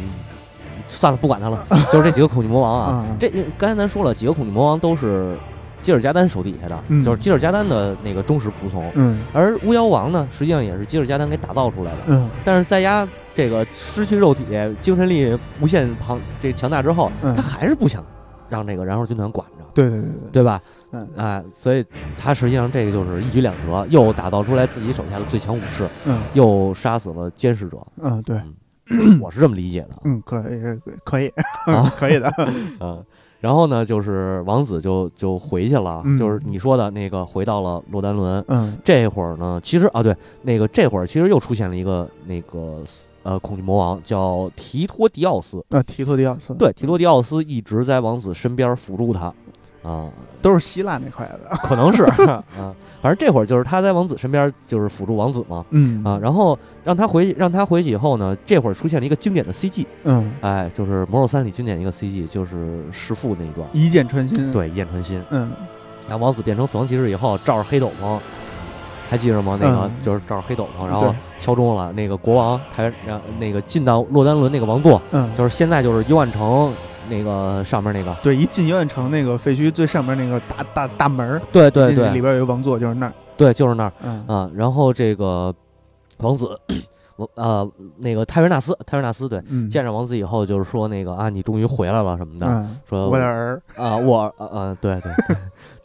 算了，不管他了，就是这几个恐惧魔王啊。啊。这刚才咱说了，几个恐惧魔王都是基尔加丹手底下的，嗯。就是基尔加丹的那个忠实仆从。嗯。而巫妖王呢，实际上也是基尔加丹给打造出来的。嗯。但是在丫这个失去肉体、精神力无限庞这强大之后，嗯。他还是不想让那个燃烧军团管着，对对对对对吧？嗯啊，所以他实际上这个就是一举两得，又打造出来自己手下的最强武士，嗯又杀死了监视者。嗯对 我是这么理解的。嗯可以可以啊 可以的 嗯，然后呢，就是王子就就回去了，嗯就是你说的那个回到了洛丹伦。嗯这会儿呢，其实啊，对，那个这会儿其实又出现了一个那个呃恐惧魔王，叫提托迪奥斯。啊提托迪奥斯。对，提托迪奥斯一直在王子身边辅助他，啊，都是希腊那块的。可能是 啊，反正这会儿就是他在王子身边就是辅助王子嘛。嗯。啊，然后让他回去，让他回去以后呢，这会儿出现了一个经典的 CG，嗯。哎，就是《魔兽三》里经典一个 CG，就是弑父那一段，一箭穿心。对，一箭穿心。嗯。然后王子变成死亡骑士以后，罩着黑斗篷，还记着吗？那个、嗯。就是罩着黑斗篷，然后敲钟了。那个国王台，让那个进到洛丹伦那个王座，嗯。就是现在就是幽暗城那个上面那个。对一进幽暗城那个废墟最上面那个大大大门对对对。里边有一个王座就是那儿。对，就是那儿。嗯。啊。然后这个王子，我呃那个泰瑞纳斯，泰瑞纳斯对，嗯。见着王子以后就是说那个啊，你终于回来了什么的，嗯。说我的儿。啊，我呃呃，对对对，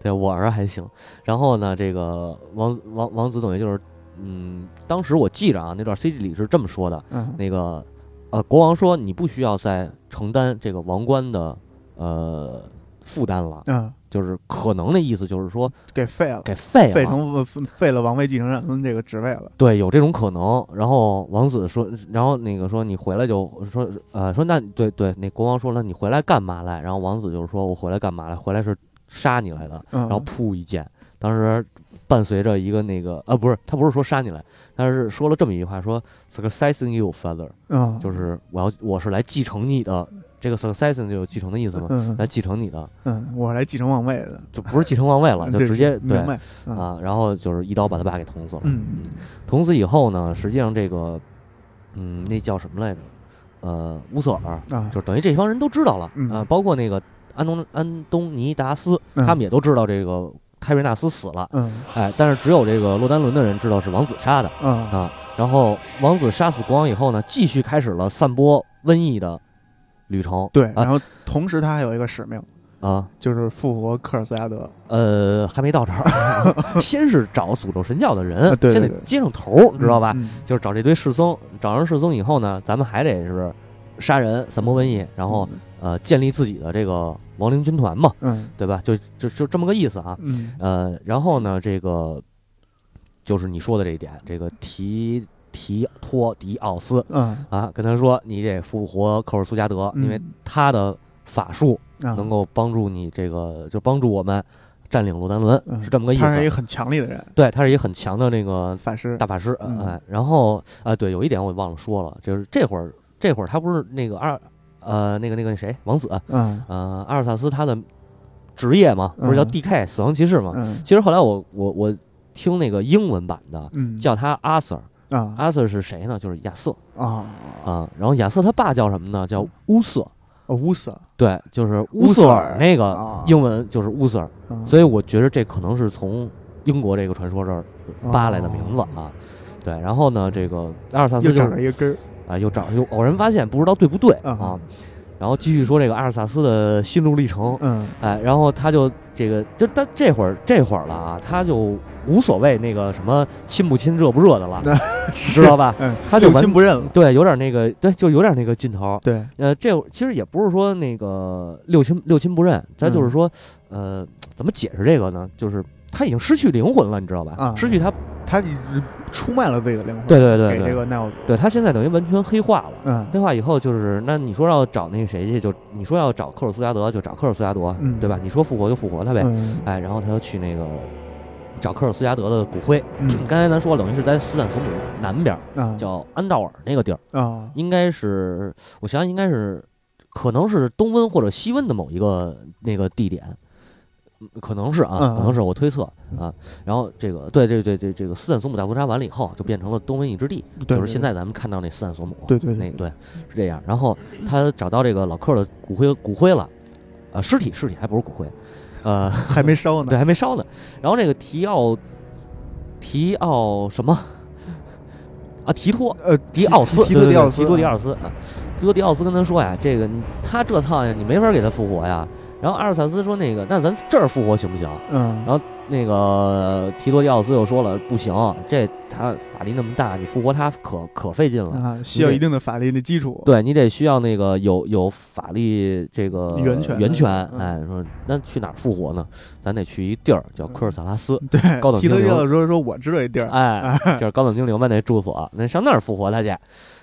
对我儿还行。然后呢，这个王子王王子等于就是，嗯，当时我记着啊，那段 CG 里是这么说的，嗯那个呃，国王说你不需要再承担这个王冠的呃负担了，嗯就是可能的意思就是说给废了给废了，废成废了王位继承人这个职位了对，有这种可能。然后王子说，然后那个说你回来就说呃说那对对，那国王说了你回来干嘛来？然后王子就是说我回来干嘛来？回来是杀你来的。嗯。然后噗一剑，当时伴随着一个那个呃，不是，他不是说杀你来，他是说了这么一句话，说 successing you father，嗯。就是我要我是来继承你的，这个 successing 就有继承的意思嘛，嗯来继承你的，嗯我来继承王位的就不是继承王位了，就直接对啊，然后就是一刀把他爸给捅死了。嗯。捅死以后呢，实际上这个，嗯，那叫什么来着？呃，乌瑟尔，啊。就是等于这帮人都知道了，嗯。啊，包括那个安东安东尼达斯，嗯他们也都知道这个开瑞纳斯死了，嗯哎，但是只有这个洛丹伦的人知道是王子杀的嗯啊。然后王子杀死国王以后呢，继续开始了散播瘟疫的旅程。对，啊然后同时他还有一个使命，啊，就是复活科尔斯亚德。呃，还没到这儿，先是找诅咒神教的人先得接上头儿，知道吧？嗯？就是找这堆士僧，找上士僧以后呢，咱们还得是杀人、散播瘟疫，然后呃建立自己的这个亡灵军团嘛，嗯对吧？就就就这么个意思啊。嗯呃，然后呢，这个就是你说的这一点，这个提提托迪奥斯嗯啊，跟他说你得复活科尔苏加德，因为嗯他的法术啊，能够帮助你这个，就帮助我们占领罗丹伦，嗯是这么个意思。他是一个很强力的人，对，他是一个很强的那个法师。大法师，嗯哎，然后啊，对，有一点我忘了说了，就是这会儿这会儿他不是那个阿呃那个那个那谁王子嗯呃阿尔萨斯他的职业嘛，不是叫嗯 D.K 死亡骑士嘛？嗯其实后来我我我听那个英文版的嗯，叫他阿 Sir，啊阿 Sir 是谁呢？就是亚瑟啊啊，然后亚瑟他爸叫什么呢？叫乌瑟，哦乌瑟对，就是乌乌瑟瑟尔尔那个啊英文就是乌瑟尔，嗯所以我觉得这可能是从英国这个传说这儿扒来的名字哦啊。对，然后呢，这个阿尔萨斯就是了一个根儿啊，又找又偶然发现，不知道对不对啊啊。然后继续说这个阿尔萨斯的心路历程，嗯哎，然后他就这个，就他这会儿这会儿了啊，他就无所谓那个什么亲不亲热不热的了，知道吧？嗯，他就完亲不认了。对，有点那个，对，就有点那个劲头。对，呃，这其实也不是说那个六亲六亲不认，他嗯就是说，呃，怎么解释这个呢？就是他已经失去灵魂了，你知道吧？啊失去他，他出卖了自己的灵魂，对对对给这对，个奈奥祖。对他现在等于完全黑化了。嗯黑化以后就是，那你说要找那个谁去，就你说要找克尔苏加德，就找克尔苏加德，嗯对吧？你说复活就复活他呗。嗯哎，然后他就去那个找克尔苏加德的骨灰。嗯 刚才咱说，等于是在斯坦索姆南边，啊叫安道尔那个地儿，啊应该是我想想应该是可能是东温或者西温的某一个那个地点。嗯可能是啊，嗯可能是我推测嗯啊。然后这个，对对对对，这个斯坦索姆大屠杀完了以后，就变成了东瘟疫之地，对就是现在咱们看到那斯坦索姆。对对对那对是这样。然后他找到这个老克的骨灰骨灰了，呃，尸体尸体还不是骨灰，呃，还没烧呢。对，还没烧呢。然后这个提奥提奥什么啊？提托呃，迪奥斯，提托迪奥斯，提托迪奥斯啊，提托迪奥斯跟他说呀，这个他这趟呀你没法给他复活呀。然后阿尔萨斯说那个，那咱这儿复活行不行？嗯，然后那个提多迪奥斯又说了，不行，这他法力那么大，你复活他可可费劲了。啊，需要一定的法力的基础。对你得需要那个有有法力这个源泉源泉，嗯哎，说那去哪儿复活呢？咱得去一地儿叫科尔萨拉斯，对，高等精灵奥斯说说我知道一地儿，哎，就是高等精灵们那住所，那上那儿复活他去。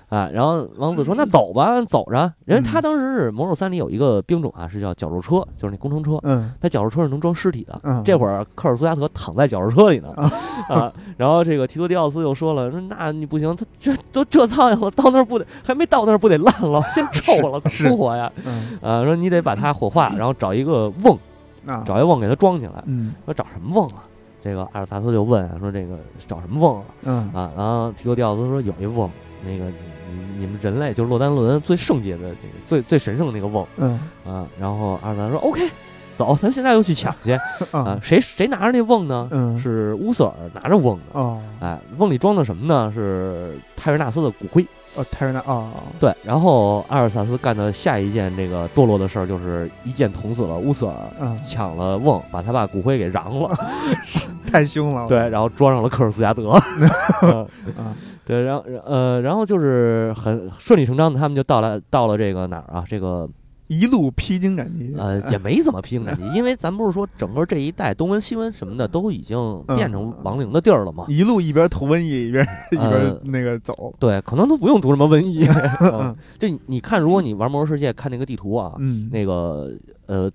啊，然后王子说：“那走吧，走着。”因为他嗯当时是魔兽三里有一个兵种啊，是叫绞肉车，就是那工程车。嗯他绞肉车是能装尸体的。嗯，这会儿科尔苏加特躺在绞肉车里呢啊，啊，然后这个提多迪奥斯又说了，说那你不行，他这都这苍蝇了，到那儿不得还没到那儿不得烂了，先 臭了，是复活呀？嗯啊，说你得把它火化，然后找一个瓮，啊，找一瓮给它装起来。嗯说找什么瓮啊？这个阿尔萨斯就问啊，说这个找什么瓮啊？嗯啊，然后提多迪奥斯说有一瓮，那个你你们人类就是洛丹伦最圣洁的这个最最神圣的那个瓮嗯啊。然后阿尔萨斯说 OK，走，咱现在就去抢去 啊啊。谁谁拿着那瓮呢？嗯是乌瑟尔拿着瓮的。哦哎，瓮里装的什么呢？是泰瑞纳斯的骨灰。哦，泰瑞纳哦，对，然后阿尔萨斯干的下一件这个堕落的事儿，就是一剑捅死了乌瑟尔，嗯，抢了瓮，把他把骨灰给瓤了。太凶了，对，然后装上了科尔苏加德。嗯 啊，对，然后呃，然后就是很顺理成章的，他们就到了到了这个哪儿啊？这个一路披荆斩棘，呃也没怎么披荆斩棘，因为咱不是说整个这一带东温西温什么的都已经变成亡灵的地儿了吗？一路一边投瘟疫一边一边呃那个走，对，可能都不用读什么瘟疫。嗯就你你看，如果你玩魔兽世界看那个地图啊，嗯，那个呃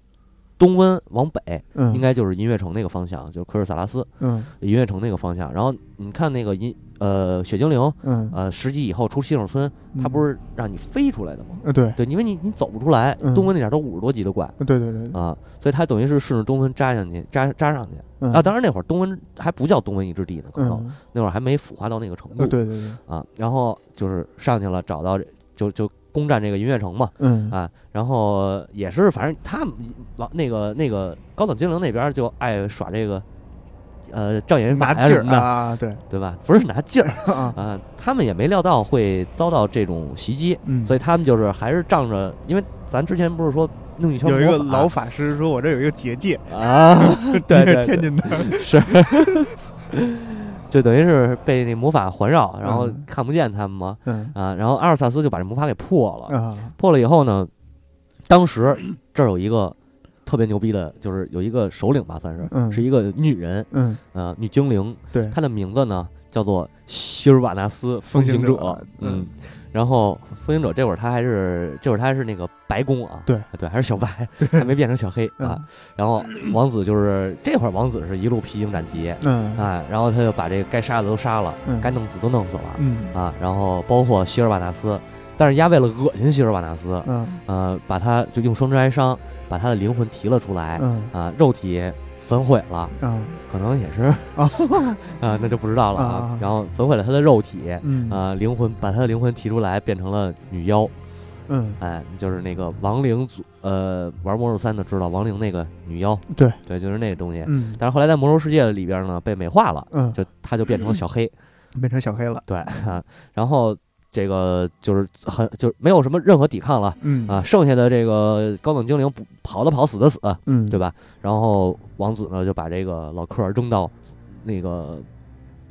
东温往北嗯应该就是银月城那个方向，就是科尔萨拉斯嗯银月城那个方向。然后你看那个银呃雪精灵嗯，呃十级以后出新手村，它不是让你飞出来的吗？呃对对，因为你你走不出来，嗯东温那点儿都五十多级的怪对对对，啊，所以它等于是顺着东温扎上去，扎扎上去嗯啊。当然那会儿东温还不叫东温一之地呢，可能嗯那会儿还没腐化到那个程呃度对对对，啊。然后就是上去了，找到这就就攻占这个银月城嘛嗯啊。然后也是反正他们往那个那个高等精灵那边就爱耍这个呃障眼法拿劲儿呀什么的，啊，对。对吧？不是拿劲儿 啊，啊，他们也没料到会遭到这种袭击。嗯，所以他们就是还是仗着，因为咱之前不是说弄一圈有一个老法师说，我这有一个结界，啊，对对天津的，是，就等于是被那魔法环绕，然后嗯。看不见他们嘛嗯。啊，然后阿尔萨斯就把这魔法给破了，啊，破了以后呢，当时这儿有一个特别牛逼的，就是有一个首领吧，算是嗯。是一个女人，嗯，呃，女精灵，对，她的名字呢叫做希尔瓦纳斯风行者。嗯。嗯。然后风行者这会儿他还是这会儿他还是那个白宫啊，对。对，还是小白，还没变成小黑啊。嗯。然后王子就是这会儿王子是一路披荆斩棘，嗯。哎，然后他就把这个该杀的都杀了，嗯。该弄死都弄死了嗯。啊。然后包括希尔瓦纳斯，但是丫为了恶心希尔瓦纳斯，嗯。呃，把他就用双之哀伤把他的灵魂提了出来嗯。啊，肉体焚毁了，嗯。可能也是啊 啊，那就不知道了啊。啊。然后焚毁了他的肉体，嗯。啊，灵魂把他的灵魂提出来，变成了女妖，嗯，哎，就是那个亡灵组，呃，玩魔兽三的知道亡灵那个女妖，对。对，就是那个东西。嗯。但是后来在魔兽世界里边呢，被美化了，嗯，就他就变成了小黑，变成小黑了。对，啊然后这个就是很就是没有什么任何抵抗了嗯啊，剩下的这个高等精灵不跑的跑，死的死，嗯，对吧？然后王子呢就把这个老克扔到那个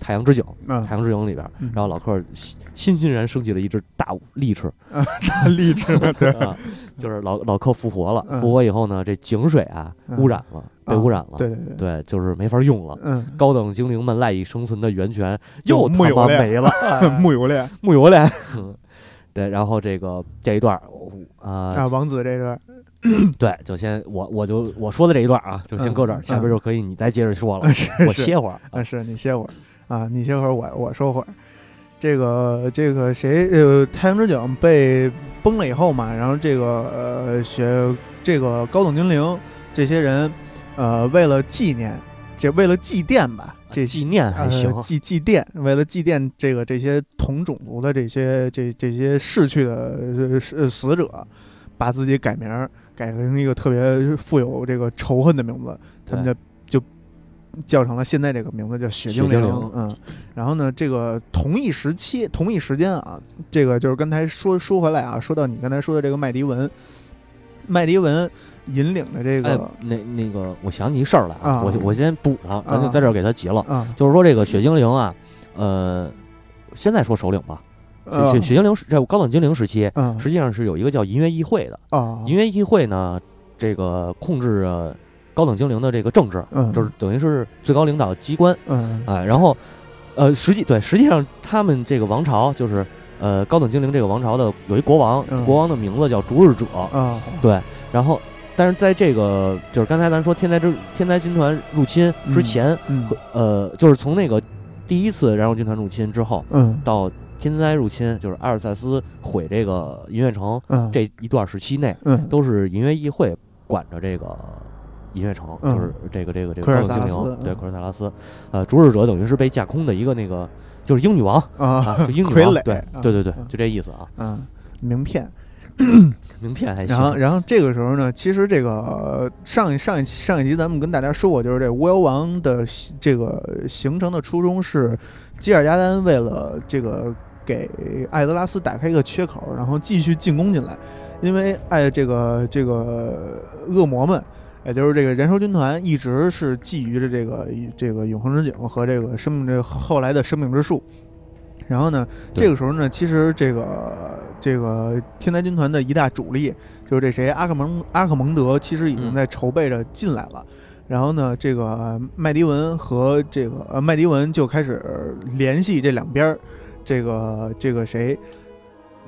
太阳之井，嗯，太阳之井里边，嗯然后老克欣欣欣然升起了一只大利齿，大励志，对，啊，就是老老克复活了。嗯复活以后呢，这井水啊嗯污染了，被污染了，对对就是没法用了。嗯，高等精灵们赖以生存的源泉又他妈没了，哎木有链木有链。对，然后这个这一段儿啊、啊，王子这段，对，就先我我就我说的这一段啊，就先搁这儿，嗯下边就可以你再接着说了。我歇会儿。啊，是你歇会儿啊，你歇会儿，我我说会儿。这个这个谁呃，太阳之井被崩了以后嘛，然后这个呃学这个高等精灵这些人，呃，为了纪念，这为了祭奠吧，这纪念还行呃、，祭祭奠，为了祭奠这个这些同种族的这些这这些逝去的呃死死者，把自己改名儿改成一个特别富有这个仇恨的名字，他们对就就叫成了现在这个名字叫雪精灵。嗯，然后呢，这个同一时期同一时间啊，这个就是刚才说说回来啊，说到你刚才说的这个麦迪文，麦迪文引领的这哎个，那那个，我想起一事儿来啊我我先补上，咱就在这儿给他结了。啊，就是说这个雪精灵啊，呃，现在说首领吧，雪呃雪雪精灵是在高等精灵时期，嗯实际上是有一个叫银月议会的。啊，银月议会呢，这个控制着高等精灵的这个政治，嗯。就是等于是最高领导机关。嗯。哎，然后，呃，实际对，实际上他们这个王朝就是呃高等精灵这个王朝的有一国王，嗯。国王的名字叫逐日者。啊，对，然后但是在这个就是刚才咱说天灾之天灾军团入侵之前，嗯呃，就是从那个第一次燃烧军团入侵之后嗯。到天灾入侵，就是阿尔萨斯毁这个银月城嗯。这一段时期内，嗯。都是银月议会管着这个银月城，嗯就是这个这个这个科尔高等精灵，对嗯科尔萨拉斯，呃，主使者等于是被架空的一个那个，就是英女王啊，啊，就英女傀儡，王对啊对对对嗯，就这意思啊，嗯，名片。名片还行然，后，然后这个时候呢，其实这个呃上一上一期上一集咱们跟大家说过，就是这巫妖王的形这个形成的初衷是基尔加丹为了这个给艾德拉斯打开一个缺口，然后继续进攻进来，因为艾这个这个恶魔们。也就是这个燃烧军团一直是觊觎着这个这个永恒之井和这个生命这个后来的生命之树，然后呢，这个时候呢，其实这个这个天才军团的一大主力就是这谁阿克蒙阿克蒙德，其实已经嗯在筹备着进来了。然后呢，这个麦迪文和这个呃麦迪文就开始联系这两边儿，这个这个谁，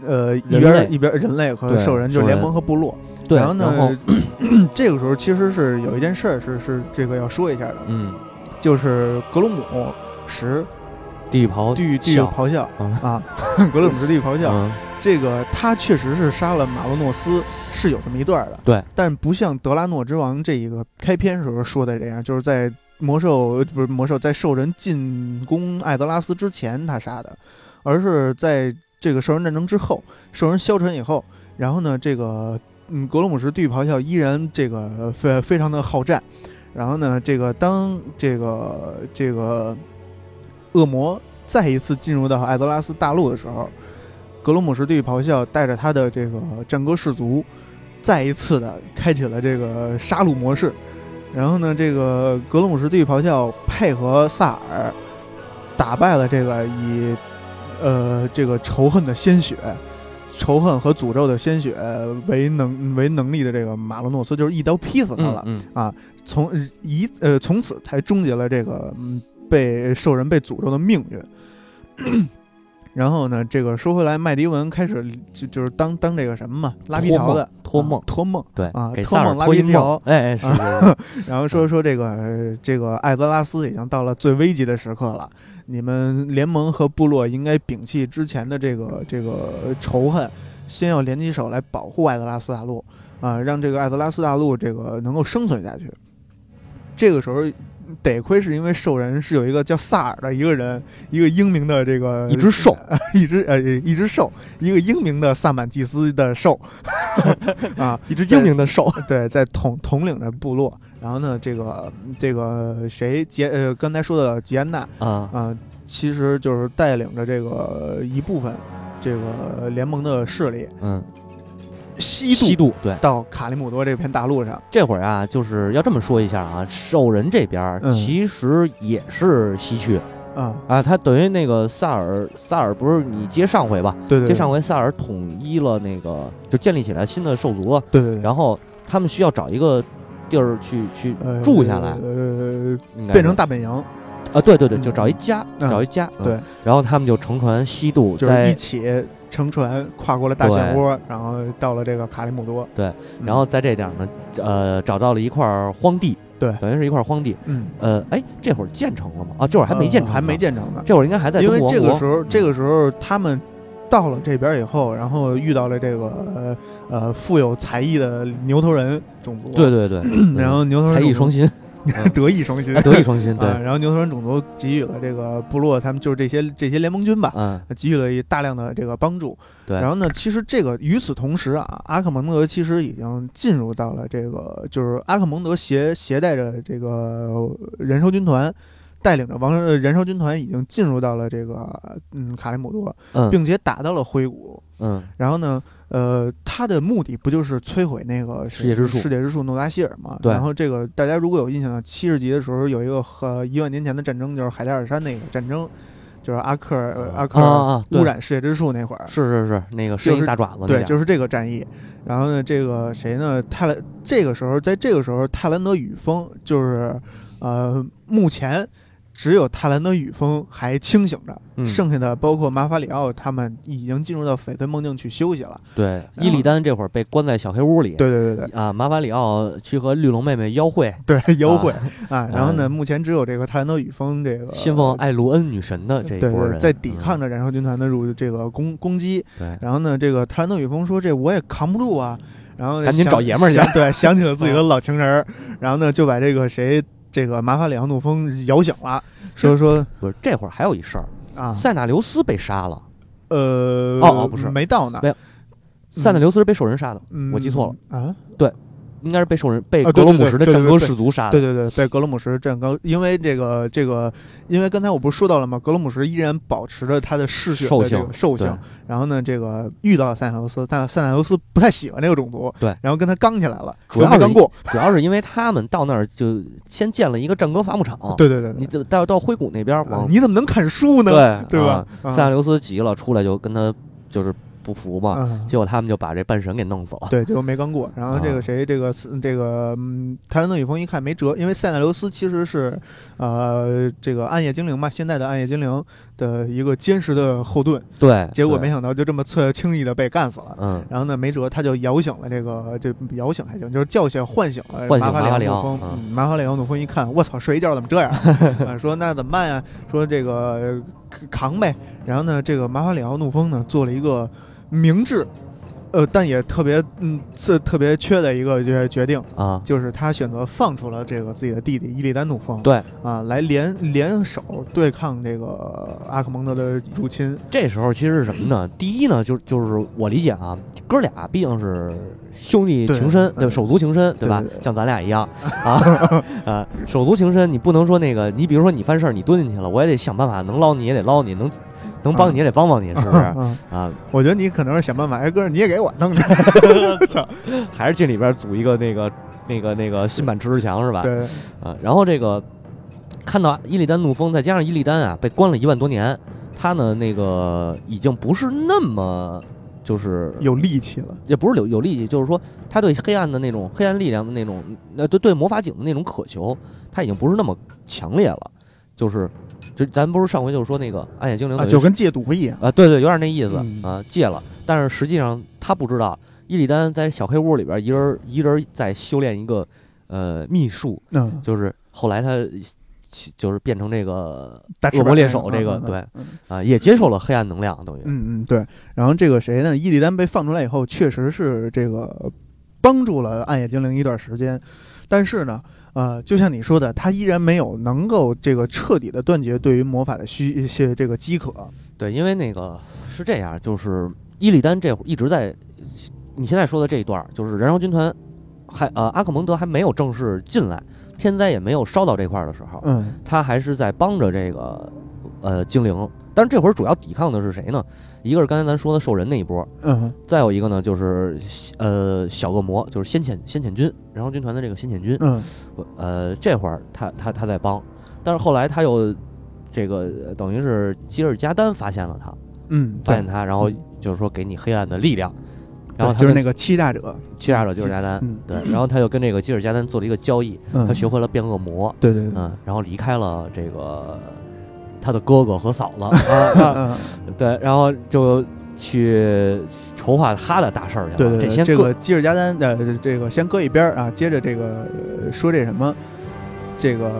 呃，一边儿一边儿人类和兽人，就是联盟和部落。对，然后呢，后 这个时候其实是有一件事儿是是这个要说一下的，嗯，就是格鲁姆什地狱咆地狱地狱哮咆哮嗯啊，格鲁姆什地狱咆哮，嗯。这个他确实是杀了马洛诺斯，是有这么一段的。对，但不像德拉诺之王这一个开篇时候说的这样，就是在魔兽呃不是魔兽，在兽人进攻艾德拉斯之前他杀的，而是在这个兽人战争之后，兽人消沉以后，然后呢，这个嗯格罗姆什地狱咆哮依然这个非非常的好战，然后呢，这个当这个这个恶魔再一次进入到艾泽拉斯大陆的时候，格罗姆什地狱咆哮带着他的这个战歌士族，再一次的开启了这个杀戮模式。然后呢，这个格罗姆什地狱咆哮配合萨尔，打败了这个以呃这个仇恨的鲜血、仇恨和诅咒的鲜血为能为能力的这个马洛诺斯，就是一刀劈死他了。嗯嗯从一呃从此才终结了这个嗯被兽人被诅咒的命运。然后呢，这个说回来，麦迪文开始就就是当当这个什么嘛，拉皮条的托梦啊托梦，对啊，给托梦拉皮条梦，哎哎是 然后说说这个呃这个艾泽拉斯已经到了最危急的时刻了，你们联盟和部落应该摒弃之前的这个这个仇恨，先要联起手来保护艾泽拉斯大陆啊、让这个艾泽拉斯大陆这个能够生存下去。这个时候，得亏是因为兽人是有一个叫萨尔的一个人，一个英明的这个 一只兽，一只呃一只兽，一个英明的萨满祭司的兽 啊，一只英明的兽，对，在统统领着部落。然后呢，这个这个谁杰呃刚才说的吉安娜啊。啊，其实就是带领着这个一部分这个联盟的势力，嗯，西西渡对。到卡利姆多这片大陆上。这会儿啊，就是要这么说一下啊，兽人这边其实也是西区。啊，啊，他等于那个萨尔，萨尔不是你接上回吧？对对，接上回萨尔统一了那个，就建立起来新的兽族了，对对对，然后他们需要找一个地儿去去呃住下来，呃，变成大本营，啊，对对对，嗯。就找一家，嗯。找一家，嗯。对，然后他们就乘船西渡，就是一起乘船跨过了大漩涡，然后到了这个卡里姆多。对嗯，然后在这点儿呢，呃，找到了一块儿荒地，对。等于是一块儿荒地，嗯，呃，哎，这会儿建成了吗？啊，这会儿还没建成，呃还没建成呢。这会儿应该还在因为这个时候，这个时候他们到了这边以后，然后遇到了这个呃呃富有才艺的牛头人种族，对，对对，然后牛头人才艺双馨，德艺双馨啊，德艺双馨，对啊，，然后牛头人种族给予了这个部落，他们就是这些这些联盟军吧，嗯，给予了一大量的这个帮助。对，然后呢，其实这个与此同时啊，阿克蒙德其实已经进入到了这个，就是阿克蒙德携携带着这个燃烧军团，带领着王呃人兽军团已经进入到了这个嗯卡里姆多，嗯并且打到了灰谷。嗯然后呢，呃，他的目的不就是摧毁那个世界之树世界之树诺达希尔嘛？对然后这个大家如果有印象，七十集的时候有一个和一万年前的战争，就是海达尔山那个战争，就是阿克阿克污染世界之树那会儿。是是是，那个是一就是大爪子那对，就是这个战役。然后呢，这个谁呢？泰兰这个时候，在这个时候，泰兰德雨峰就是，呃，目前只有泰兰德雨峰还清醒着，嗯。剩下的包括马法里奥他们已经进入到翡翠梦境去休息了。对，伊利丹这会儿被关在小黑屋里，对对对对。啊，马法里奥去和绿龙妹妹幽会，对，幽会。啊。然后呢，嗯目前只有这个泰兰德雨峰这个信奉艾卢恩女神的这一波人，在抵抗嗯。着燃烧军团的入这个攻攻击。对，然后呢，这个泰兰德雨峰说：“这我也扛不住啊。”然后呢赶紧找爷们儿去。对，想起了自己的老情人儿，然后呢，就把这个谁，这个马法里昂怒风摇醒了，说说不是这会儿还有一事儿，啊，塞纳留斯被杀了，呃，哦哦不是。没到呢。没有，塞纳留斯是被兽人杀的，嗯我记错了。啊，应该是被兽人被格罗姆什的战歌氏族杀的，对对对，被格罗姆什战歌，因为这个这个，因为刚才我不是说到了吗？格罗姆什依然保持着他的嗜血的这兽性兽性，然后呢，这个遇到了塞纳留斯，但塞纳留斯不太喜欢这个种族，对然后跟他刚起来了，主要是刚过，主要是因为他们到那儿就先建了一个战歌伐木场，对对对，对你就到到灰谷那边啊你怎么能砍树呢？对对吧？啊塞纳留斯急了，出来就跟他就是不服嘛，嗯结果他们就把这半神给弄死了。对，结果没刚过。然后这啊个谁，这个这个嗯，泰兰德雨峰一看没辙，因为塞纳留斯其实是呃这个暗夜精灵嘛，现在的暗夜精灵的一个坚实的后盾。对，结果没想到就这么脆轻易的被干死了。嗯，然后呢，没辙，他就摇醒了这个，这摇醒还行，就是叫醒唤醒了唤醒马法里奥怒风。马法里奥怒风一看，我操，睡一觉怎么这样？啊，说那怎么办呀？说这个呃扛呗。然后呢，这个马法里奥怒风呢做了一个明智，呃，但也特别嗯是特别缺的一个决决定，啊，就是他选择放出了这个自己的弟弟伊利丹怒风。对啊，来联联手对抗这个阿克蒙德的入侵。这时候其实是什么呢？第一呢，就就是我理解啊，哥俩毕竟是兄弟情深，对对？手足情深，对吧像咱俩一样 啊呃，手足情深，你不能说那个，你比如说你犯事儿，你蹲进去了，我也得想办法，能捞你也得捞你，能能帮你也得帮帮你，是不是？嗯，啊，我觉得你可能是想办法，哎哥，你也给我弄去。操，还是进里边组一个那个那个那个新版支持墙是吧？对，啊，然后这个看到伊利丹怒风，再加上伊利丹啊被关了一万多年，他呢那个已经不是那么就是有力气了。也不是有有力气，就是说他对黑暗的那种黑暗力量的那种，呃，对对魔法井的那种渴求，他已经不是那么强烈了。就是，就咱不是上回就是说那个暗夜精灵啊，就跟戒毒一样。啊，对对，有点那意思嗯啊，戒了。但是实际上他不知道，伊利丹在小黑屋里边一人一人在修炼一个呃秘术，嗯，就是后来他就是变成这个大魔猎手这个对嗯啊，也接受了黑暗能量，等于嗯嗯，对。然后这个谁呢？伊利丹被放出来以后，确实是这个帮助了暗夜精灵一段时间，但是呢，呃，就像你说的，他依然没有能够这个彻底的断绝对于魔法的需一些这个饥渴。对，因为那个是这样，就是伊利丹这会儿一直在，你现在说的这一段儿，就是燃烧军团还呃阿克蒙德还没有正式进来，天灾也没有烧到这块儿的时候，嗯他还是在帮着这个呃精灵。但是这会儿主要抵抗的是谁呢？一个是刚才咱说的兽人那一波，嗯再有一个呢就是呃小恶魔，就是先遣先遣军，燃烧军团的这个先遣军。嗯呃，这会儿他他他在帮，但是后来他又这个呃等于是吉尔加丹发现了他，嗯，发现他，然后就是说给你黑暗的力量，然后他就是那个欺诈者，欺诈者吉尔加丹，嗯对，然后他就跟这个吉尔加丹做了一个交易，嗯，他学会了变恶魔，对对对，嗯，然后离开了这个他的哥哥和嫂子。啊，对，然后就去筹划他的大事儿去了，对对对，先搁这个基尔加丹的这个先搁一边儿啊，接着这个、呃说这什么，这个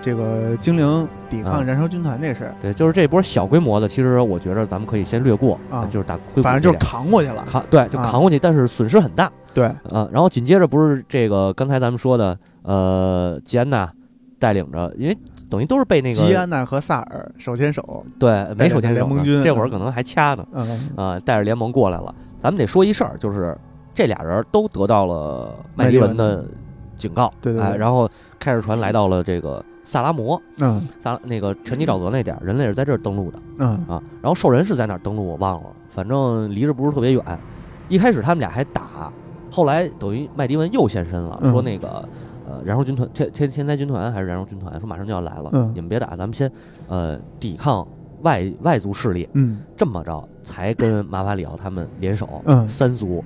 这个精灵抵抗啊。燃烧军团这事儿，对，就是这波小规模的，其实我觉得咱们可以先略过啊就是打反正就是扛过去了。扛，对，就啊。扛过去，但是损失很大。对，啊，然后紧接着不是这个刚才咱们说的，呃，吉安娜带领着，因为等于都是被那个吉安娜和萨尔手牵手，对没手牵手联盟军这会儿可能还掐呢，嗯，啊，带着联盟过来了。咱们得说一事儿，就是这俩人都得到了麦迪文的警告，对对对。哎，然后开着船来到了这个萨拉摩，嗯。萨那个沉积沼泽那点儿，人类是在这儿登陆的嗯。啊，然后兽人是在哪儿登陆我忘了，反正离着不是特别远。一开始他们俩还打，后来等于麦迪文又现身了，嗯。说那个呃燃烧军团天天天灾军团还是燃烧军团，说马上就要来了，嗯你们别打，咱们先呃抵抗外外族势力，嗯这么着才跟马法里奥他们联手，嗯三族。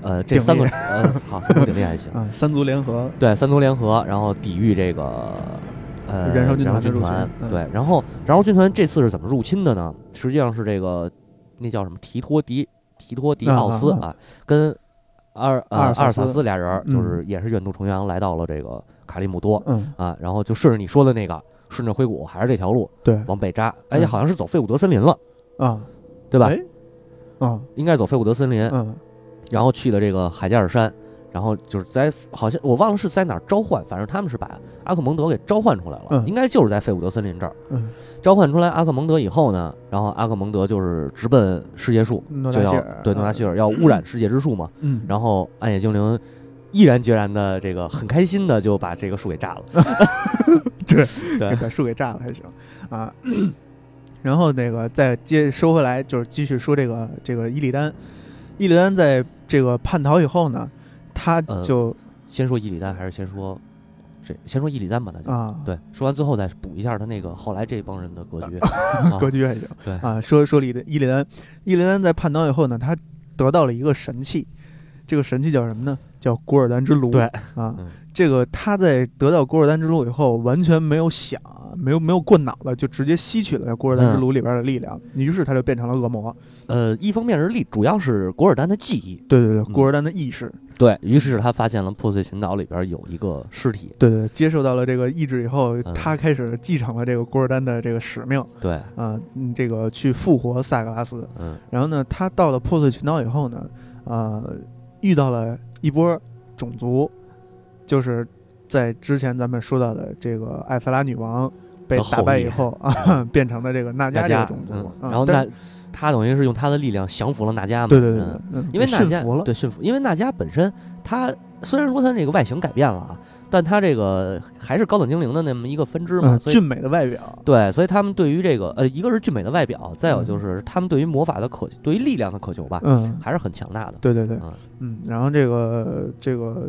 呃，这三个立呃，操，三足鼎立还行。啊，三族联合，对，三族联合，然后抵御这个呃燃烧军团军团。嗯对，然后燃烧军团这次是怎么入侵的呢？实际上是这个那叫什么提托迪提托迪奥斯啊啊啊，跟阿尔呃阿尔萨阿尔萨斯斯俩人就是也是远渡重洋来到了这个卡利姆多嗯，啊，然后就顺着你说的那个顺着灰谷还是这条路对往北扎，而且嗯。好像是走费伍德森林了，啊，对吧？哎？啊。应该走费伍德森林，嗯。然后去的这个海加尔山，然后就是在好像我忘了是在哪儿召唤，反正他们是把阿克蒙德给召唤出来了，嗯应该就是在费伍德森林这儿嗯，召唤出来阿克蒙德以后呢，然后阿克蒙德就是直奔世界树，就要对诺达希尔要污染世界之树嘛，嗯，然后暗夜精灵毅然决然的这个很开心的就把这个树给炸了，对对把树给炸了还行啊。然后那个再接收回来，就是继续说这个这个伊利丹，伊利丹在这个叛逃以后呢，他呃就、先说伊里丹还是先说这先说伊里丹吧，那就。啊，对，说完最后再补一下他那个后来这帮人的格局。啊格局还行。对啊，说说里的伊利丹，伊利丹在叛逃以后呢，他得到了一个神器，这个神器叫什么呢？叫古尔丹之炉。对啊，嗯这个他在得到古尔丹之炉以后，完全没有想，没有没有过脑子，就直接吸取了古尔丹之炉里边的力量，于是他就变成了恶魔。呃，一方面是力，主要是古尔丹的记忆，对对对，嗯。古尔丹的意识，对于是他发现了破碎群岛里边有一个尸体，对对，接受到了这个意志以后，嗯。他开始继承了这个古尔丹的这个使命。对，啊，嗯，这个去复活萨格拉斯。嗯。然后呢，他到了破碎群岛以后呢，呃，遇到了一波种族，就是在之前咱们说到的这个艾弗拉女王被打败以后 啊，变成了这个纳加纳加这个种族。然后但纳他等于是用他的力量降服了纳迦嘛，对对对因为纳迦对驯服，因为纳迦本身他虽然说他这个外形改变了啊，但他这个还是高等精灵的那么一个分支嘛，嗯，所以俊美的外表，对，所以他们对于这个呃，一个是俊美的外表，再有嗯就是他们对于魔法的渴，对于力量的渴求吧，嗯，还是很强大的。对对对，嗯嗯，然后这个这个，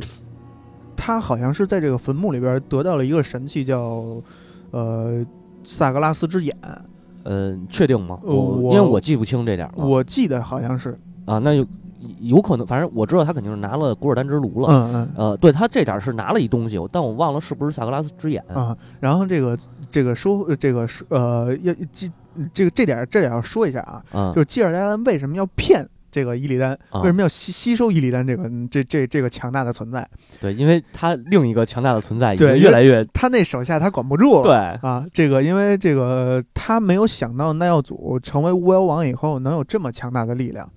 他好像是在这个坟墓里边得到了一个神器，叫呃萨格拉斯之眼，呃，确定吗？因为我记不清这点。我记得好像是，啊，那有有可能，反正我知道他肯定是拿了古尔丹之炉了。嗯嗯。呃，对他这点儿是拿了一东西，但我忘了是不是萨格拉斯之眼。啊，然后这个这个说呃这个是呃要记这个这点儿这点儿要说一下啊，嗯就是基尔加丹为什么要骗这个伊利丹，啊为什么要吸吸收伊利丹这个这这这个强大的存在？对，因为他另一个强大的存在已对越来越他那手下他管不住了。对，啊，这个因为这个他没有想到耐药组成为巫妖王以后能有这么强大的力量，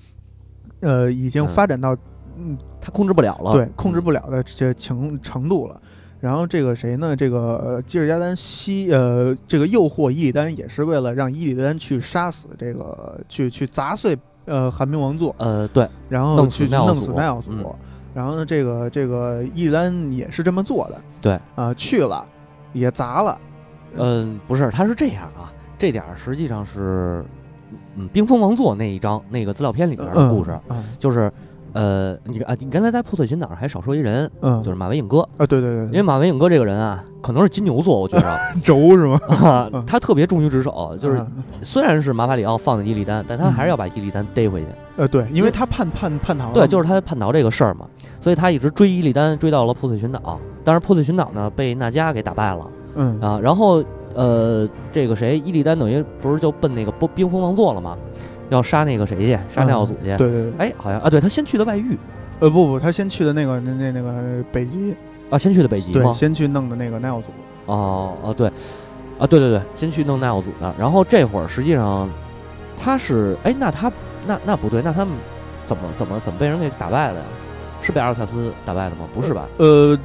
呃，已经嗯发展到嗯他控制不了了。对控制嗯不了的这些情程度了。然后这个谁呢？这个呃基尔加丹吸呃，这个诱惑伊利丹也是为了让伊利丹去杀死这个去去砸碎呃寒冰王座，呃，对，然后弄死去奈奥祖弄死奈奥祖。嗯。然后呢，这个这个伊里丹也是这么做的，对。啊、去了也砸了，嗯，不是，他是这样啊，这点实际上是，嗯，冰封王座那一章那个资料片里边的故事，嗯。就是，呃，你啊，你刚才在破碎群岛上还少说一人，嗯，就是马维影哥，啊，对对对因为马维影哥这个人啊，可能是金牛座，我觉得 轴是吗？啊嗯，他特别忠于职守，就是啊虽然是马法里奥放的伊利丹，但他还是要把伊利丹逮回去。呃，对，因为他叛叛叛逃了，对，就是他叛逃这个事儿嘛，所以他一直追伊利丹，追到了破碎群岛。但是破碎群岛呢，被纳迦给打败了嗯啊。然后呃，这个谁，伊利丹等于不是就奔那个冰冰封王座了吗？要杀那个谁去，杀奈奥祖去。对对对，哎，好像啊，对他先去的外域呃不不，他先去的那个那那那个北极，啊，先去的北极对，吗？先去弄的那个奈奥祖，哦哦，对，啊对对对，先去弄奈奥祖的。然后这会儿实际上他是，哎，那他那那不对，那他们怎么怎么怎么被人给打败了呀？是被阿尔萨斯打败的吗？不是吧？呃，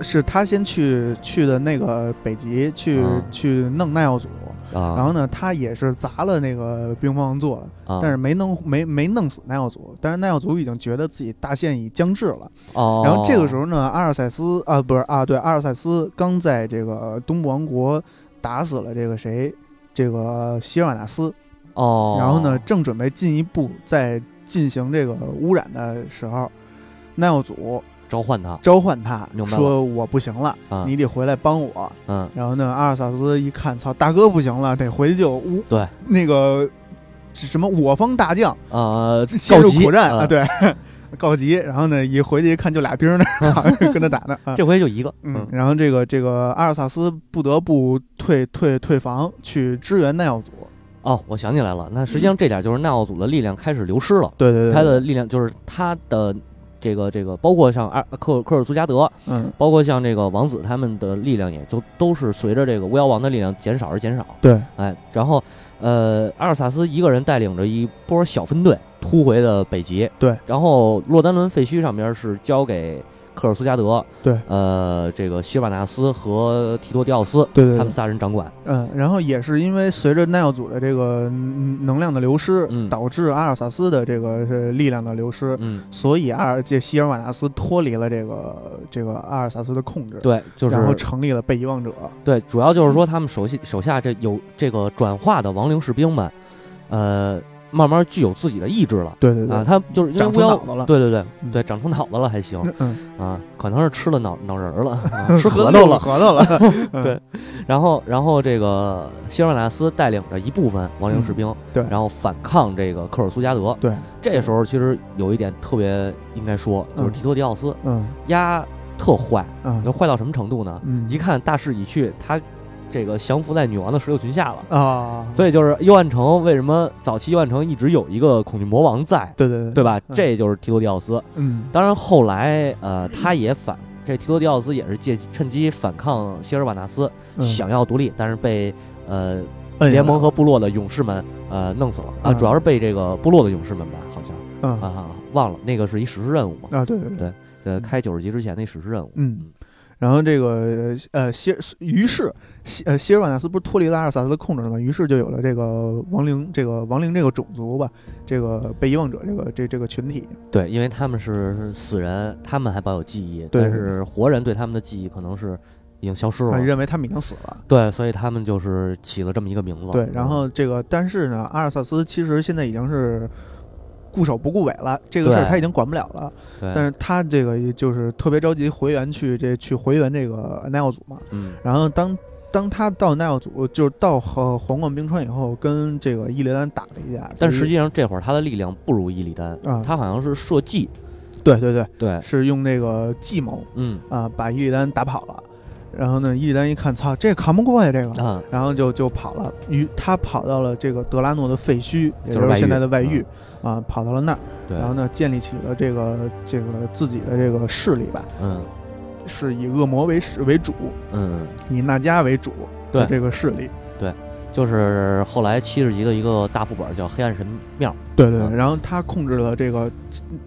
是他先去去的那个北极去、嗯去弄耐奥祖，啊，然后呢，他也是砸了那个冰封王座了，啊，但是没弄没没弄死奈奥祖，但是奈奥祖已经觉得自己大限已将至了。哦，然后这个时候呢，阿尔塞斯啊不是啊对，阿尔塞斯刚在这个东部王国打死了这个谁，这个希尔瓦纳斯，哦，然后呢，正准备进一步再进行这个污染的时候，奈奥祖召唤他，召唤他明白说：“我不行了，啊。你得回来帮我。嗯”然后呢，阿尔萨斯一看，操，大哥不行了，得回去就无对。那个什么我方大将啊，陷入告急。苦战啊，啊，对，告急。然后呢，一回去一看，就俩兵儿呢，跟他打呢啊。这回就一个，嗯，然后这个这个阿尔萨斯不得不退退退防去支援耐奥组。哦，我想起来了，那实际上这点就是奈奥组的力量开始流失了，对对对，他的力量就是他的这个这个，包括像阿克克尔苏加德，嗯包括像这个王子他们的力量，也就都是随着这个巫妖王的力量减少而减少。对，哎，然后呃，阿尔萨斯一个人带领着一波小分队突回了北极。对，然后洛丹伦废墟上边是交给科尔斯加德，对，呃，这个希尔瓦纳斯和提多迪奥斯对对对他们仨人掌管。嗯，然后也是因为随着耐奥组的这个嗯能量的流失，嗯导致阿尔萨斯的这个呃力量的流失，嗯，所以阿尔这希尔瓦纳斯脱离了这个这个阿尔萨斯的控制，，对，就是然后成立了被遗忘者。对，主要就是说他们手下手下这有这个转化的亡灵士兵们，呃，慢慢具有自己的意志了。对对对，啊，他就是因为长巫妖出脑子了。对对对嗯对，长出脑子了还行嗯，啊，可能是吃了脑脑仁儿了，吃核桃了。核桃了。对然后然后这个希尔瓦纳斯带领着一部分亡灵士兵，嗯对然后反抗这个科尔苏加德。对，这时候其实有一点特别应该说，就是嗯提托迪奥斯嗯压特坏，嗯那坏到什么程度呢？嗯一看大势已去，他这个降服在女王的石榴裙下了。啊，所以就是幽暗城为什么早期幽暗城一直有一个恐惧魔王在，对对对。对吧？嗯。这就是提多迪奥斯。嗯。当然后来呃，他也反这提多迪奥斯也是借趁机反抗希尔瓦纳斯，嗯。想要独立，但是被呃联盟和部落的勇士们呃弄死了。啊，嗯。主要是被这个部落的勇士们吧，好像。嗯。啊忘了那个是一史诗任务嘛，啊对对对。呃开九十级之前那史诗任务。嗯。然后这个呃希于是希呃希尔瓦纳斯不是脱离了阿尔萨斯的控制了吗？于是就有了这个亡灵这个亡灵这个种族吧，这个被遗忘者这个这这个群体。对，因为他们是死人，他们还保有记忆，但是活人对他们的记忆可能是已经消失了。啊，认为他们已经死了。对，所以他们就是起了这么一个名字。对，然后这个但是呢，阿尔萨斯其实现在已经是固守不顾尾了，这个事儿他已经管不了了。对，但是他这个就是特别着急回援去这去回援这个奈奥组嘛。嗯然后当当他到奈奥组，就是到和皇冠冰川以后，跟这个伊利丹打了一架。但实际上这会儿他的力量不如伊利丹，啊他好像是设计，对对对，对，是用那个计谋嗯啊把伊利丹打跑了。然后呢，伊利丹一看，操，这扛不过呀，这个。啊，然后就就跑了，于他跑到了这个德拉诺的废墟，也就是现在的外域啊，跑到了那儿，然后呢，建立起了这个这个自己的这个势力吧，嗯。是以恶魔为始为主，嗯，以纳迦为主对。的这个势力。对。就是后来七十级的一个大副本叫黑暗神庙，对对，嗯。然后他控制了这个，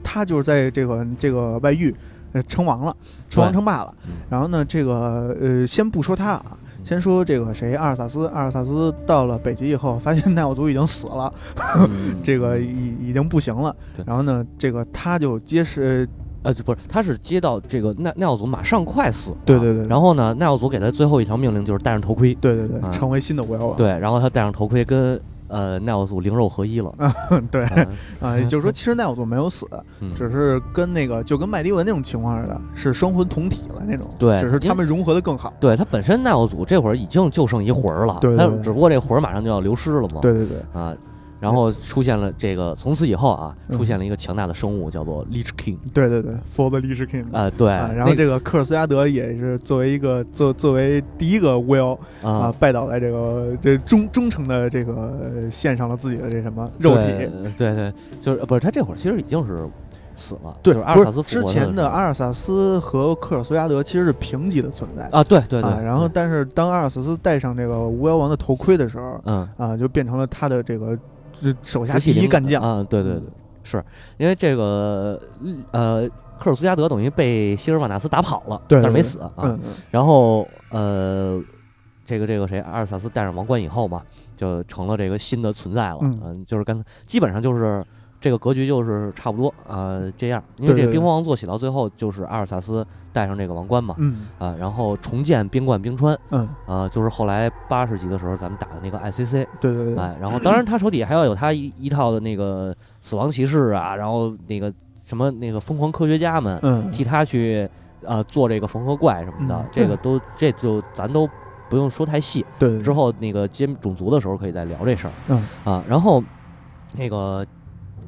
他就是在这个这个外域，呃称王了，称王称霸了嗯。然后呢，这个呃，先不说他啊，先说这个谁，阿尔萨斯。阿尔萨斯到了北极以后，发现奈奥族已经死了，嗯这个已已经不行了。然后呢，这个他就接是，呃，不是，他是接到这个奈奈奥祖马上快死，对对对然后呢，奈奥祖给他最后一条命令就是戴上头盔，对对对，啊成为新的巫妖王。对，然后他戴上头盔跟呃奈奥祖灵肉合一了，对啊啊，也就是说，其实奈奥祖没有死，嗯。只是跟那个就跟麦迪文那种情况似的，是生魂同体了那种。对只是他们融合的更好。对他本身奈奥祖这会儿已经就剩一魂儿了，他对对对。只不过这魂儿马上就要流失了嘛，对对对，啊，然后出现了这个，从此以后啊，嗯出现了一个强大的生物，叫做 Lich King 对对对，For the Lich King 啊，对，啊，然后这个克尔斯加德也是作为一个作作为第一个巫妖啊啊，拜倒在这个这忠忠诚的这个呃献上了自己的这什么肉体。对对对，就是呃不是他这会儿其实已经是死了，对，就是阿尔萨斯之前的阿尔萨斯和克尔苏加德其实是平级的存在啊，对对对，啊，然后但是当阿尔萨斯戴上这个巫妖王的头盔的时候嗯，啊，就变成了他的这个这手下第一干将。啊，对对对嗯，是因为这个呃科尔苏加德等于被希尔瓦纳斯打跑了，对对对但是没死啊，然后呃，这个这个谁，阿尔萨斯戴上王冠以后嘛，就成了这个新的存在了。嗯就是刚才基本上就是这个格局就是差不多啊、呃这样。因为这个冰封王座写到最后就是阿尔萨斯戴上这个王冠嘛，嗯啊、然后重建冰冠冰川嗯，啊、就是后来八十级的时候咱们打的那个 ICC，对对对，哎，然后当然他手底下还要有他一一套的那个死亡骑士啊，然后那个什么那个疯狂科学家们。嗯，替他去呃做这个缝合怪什么的，嗯这个都这就咱都不用说太细。对对对之后那个接种族的时候可以再聊这事儿。嗯啊，然后那个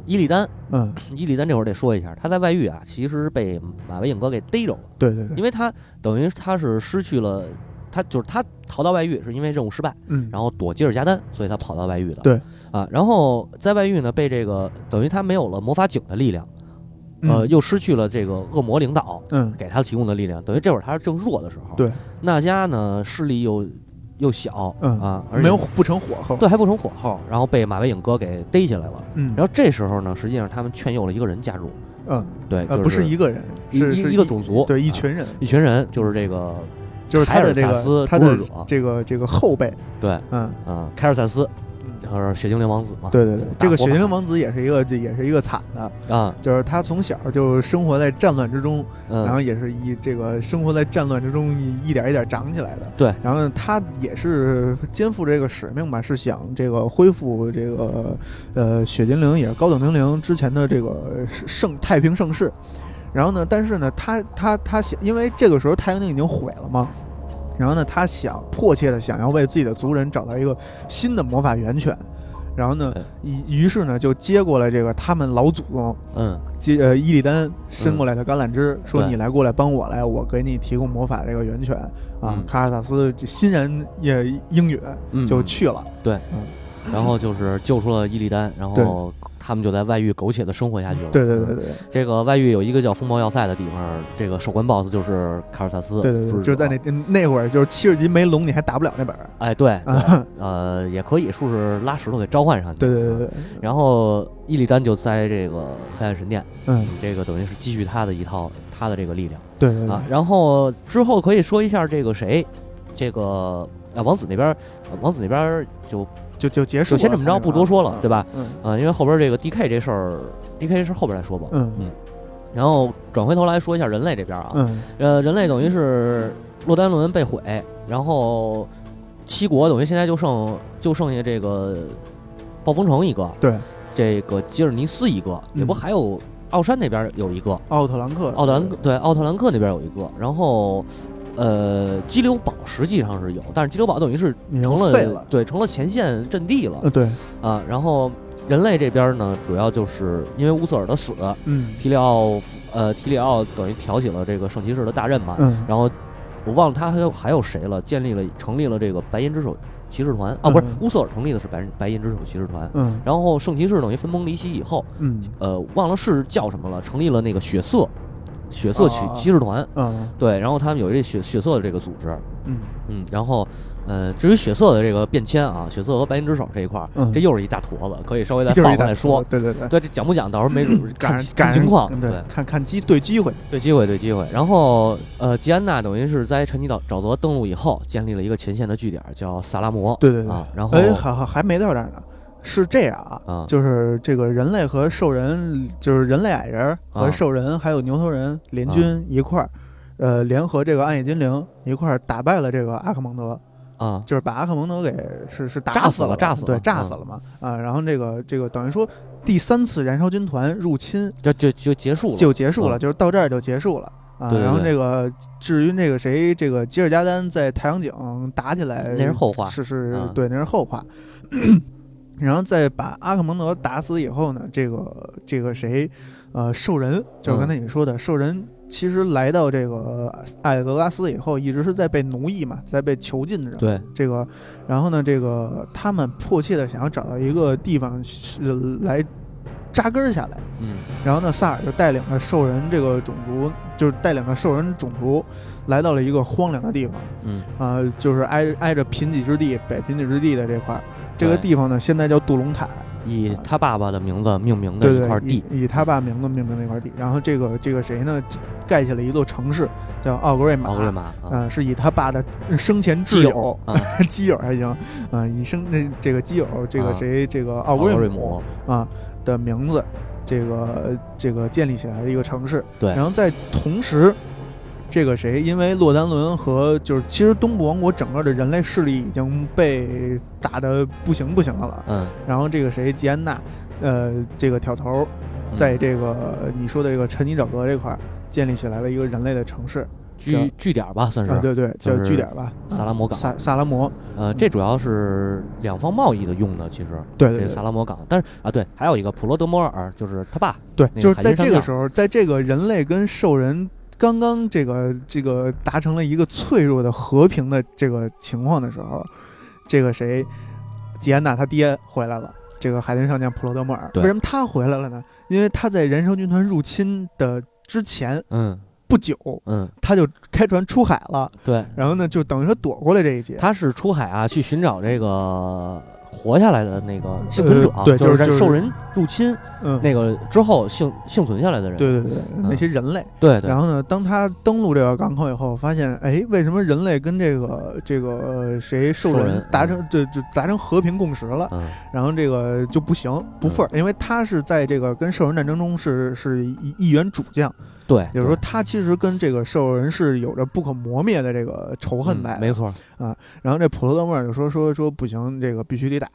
伊利丹，嗯，伊利丹这会儿得说一下，他在外域啊，其实是被马维影哥给逮着了，对对对，因为他等于他是失去了。他就是他逃到外域是因为任务失败，嗯，然后躲吉尔加丹，所以他跑到外域的。对啊，然后在外域呢被这个等于他没有了魔法井的力量，呃，嗯又失去了这个恶魔领导，嗯给他提供的力量，等于这会儿他是正弱的时候。对，那迦呢势力又又小，嗯啊，而且没有不成火候。对还不成火候，然后被马维影哥给逮起来了。嗯，然后这时候呢，实际上他们劝诱了一个人加入，嗯对，呃不是一个人，是是一个种族，对一啊群人，一群人，就是这个就是他的这凯尔萨斯这个这个后辈，对，嗯，啊，凯尔萨斯，就是血精灵王子嘛。对对对，这个血精灵王子也是一个这也是一个惨的，啊，就是他从小就生活在战乱之中，然后嗯，也是以这个生活在战乱之中一一点一点长起来的。对，然后呢他也是肩负这个使命吧，是想这个恢复这个呃血精灵也是高等精灵之前的这个盛太平盛世。然后呢，但是呢，他他他想，因为这个时候太阳镜已经毁了嘛，然后呢，他想迫切的想要为自己的族人找到一个新的魔法源泉。然后呢对，于于是呢，就接过了这个他们老祖宗嗯，接呃伊利丹伸过来的橄榄枝，说你来过来帮我来，我给你提供魔法这个源泉啊嗯。卡尔萨斯就欣然也应允，嗯就去了。对嗯，然后就是救出了伊利丹，然后他们就在外域苟且的生活下去了。嗯对对对对这个外域有一个叫风暴要塞的地方，这个守关 BOSS 就是卡尔萨斯。对对对，就是在那那会儿，就是七十级没龙你还打不了那本儿。哎对，啊，呃，也可以说是拉石头给召唤上去。对对对对，然后伊利丹就在这个黑暗神殿，嗯，这个等于是积蓄他的一套他的这个力量对对对，。啊然后之后可以说一下这个谁，这个啊王子那边，呃王子那边就就就结束了。就先这么着，不多说了，对吧？嗯啊，因为后边这个 DK 这事儿，DK 这事儿后边再说吧。嗯嗯然后转回头来说一下人类这边啊，嗯呃，人类等于是洛丹伦被毁，然后七国等于现在就剩就剩下这个暴风城一个，对，这个吉尔尼斯一个，也不嗯还有奥山那边有一个，奥特兰克，奥特兰克对奥特兰克那边有一个，然后呃激流堡实际上是有，但是激流堡等于是成了对成了前线阵地了呃对，啊，然后人类这边呢，主要就是因为乌瑟尔的死，嗯提里奥呃提里奥等于挑起了这个圣骑士的大任嘛，嗯然后我忘了他还有还有谁了，建立了成立了这个白银之手骑士团啊，不是嗯乌瑟尔成立的是白白银之手骑士团，嗯。然后圣骑士等于分崩离析以后，嗯呃，忘了是叫什么了，成立了那个血色血色骑啊骑士团，嗯对，然后他们有这血血色的这个组织，嗯嗯，然后呃，至于血色的这个变迁啊，血色和白银之手这一块儿，嗯这又是一大坨子，可以稍微再放回来说。对对对，对，这讲不讲，到时候没准儿看看情况。对，看看机对机会，对机会，对机会。然后，呃，吉安娜等于是在陈尼岛沼泽登陆以后，建立了一个前线的据点，叫萨拉摩。对对对。啊，然后，哎，还还还没到这儿呢，是这样啊，啊。就是这个人类和兽人，就是人类矮人和啊。兽人还有牛头人联军一块儿，呃，联合这个暗夜精灵一块儿打败了这个阿克蒙德，啊，就是把阿克蒙德给是是打炸死了，死了炸死了对，炸嗯死了嘛，啊，然后这个这个等于说第三次燃烧军团入侵就就就结束了。就结束了，嗯就是到这儿就结束了。啊，然后这个至于那个谁，这个吉尔加丹在太阳井打起来，那是后话。是是，啊。对，那是后话。然后再把阿克蒙德打死以后呢，这个这个谁，呃，兽人，就是刚才你说的、兽人，其实来到这个艾德拉斯以后，一直是在被奴役嘛，在被囚禁着。对，这个，然后呢，这个他们迫切的想要找到一个地方是来扎根儿下来。嗯然后呢，萨尔就带领了兽人这个种族，就是带领了兽人种族，来到了一个荒凉的地方，嗯啊、就是挨挨着贫瘠之地，北贫瘠之地的这块儿。这个地方呢，现在叫杜隆坦，以他爸爸的名字命名的一块，地。以以他爸名字命名的一块地。然后这个这个谁呢，盖起了一座城市，叫奥格瑞玛。奥格瑞玛啊，啊、是以他爸的生前挚基友 基友还行，啊、以生那这个基友，这个啊谁，这个奥奥格格瑞姆瑞姆，啊的名字，这个这个建立起来的一个城市。对然后在同时，这个谁，因为洛丹伦和就是其实东部王国整个的人类势力已经被打得不行不行的了。嗯，然后这个谁，吉安娜，呃，这个挑头，嗯在这个你说的这个沉泥沼泽这块儿建立起来了一个人类的城市。据据点吧，算啊，是对对，叫就是据点吧，萨拉摩港。萨萨拉摩，呃，这主要是两方贸易的用的，其实这个对对对萨拉摩港。但是啊，对，还有一个普罗德摩尔，就是他爸。对，那个就是在这个时候，在这个人类跟兽人刚刚这个这个达成了一个脆弱的和平的这个情况的时候，这个谁，吉安娜他爹回来了。这个海军上将普罗德莫尔，为什么他回来了呢？因为他在燃烧军团入侵的之前嗯不久，嗯，他就开船出海了，对，然后呢，就等于说躲过了这一劫。他是出海啊，去寻找这个活下来的那个幸存者，就就是在受人入侵嗯，那个之后幸幸存下来的人。对对对，那些人类。对对然后呢，当他登陆这个港口以后，发现，哎，为什么人类跟这个这个、呃、谁兽人达成就就达成和平共识了？嗯然后这个就不行，不忿儿，因为他是在这个跟兽人战争中是是一一员主将，对，也就是说对他其实跟这个兽人是有着不可磨灭的这个仇恨在没错啊，然后这普罗德莫尔就说说说不行，这个必须得打。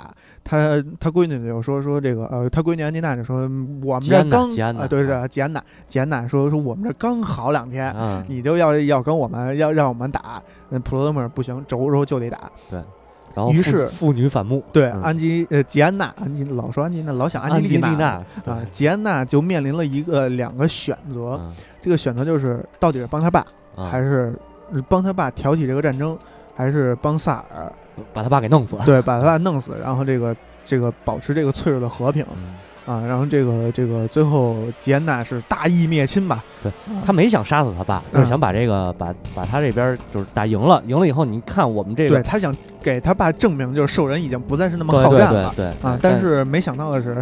他他闺女就说说这个呃，他闺女安吉娜就说我们这刚啊对对，吉安娜吉安娜说说我们这刚好两天，嗯，你就要要跟我们要让我们打，那普罗德莫尔不行，轴轴就得打。然后于是父女反目，对，嗯。安吉呃吉安娜，安吉老说安吉娜，老想安吉丽娜娜啊，吉安娜就面临了一个两个选择，嗯。这个选择就是到底是帮他爸，嗯。还是呃帮他爸挑起这个战争，还是帮萨尔把他爸给弄死。对把他爸弄死，然后这个这个保持这个脆弱的和平嗯啊，然后这个这个最后吉安娜是大义灭亲吧？对啊，他没想杀死他爸，嗯就是想把这个把把他这边就是打赢了，赢了以后，你看我们这个对他想给他爸证明，就是兽人已经不再是那么好战了对啊，但是没想到的是，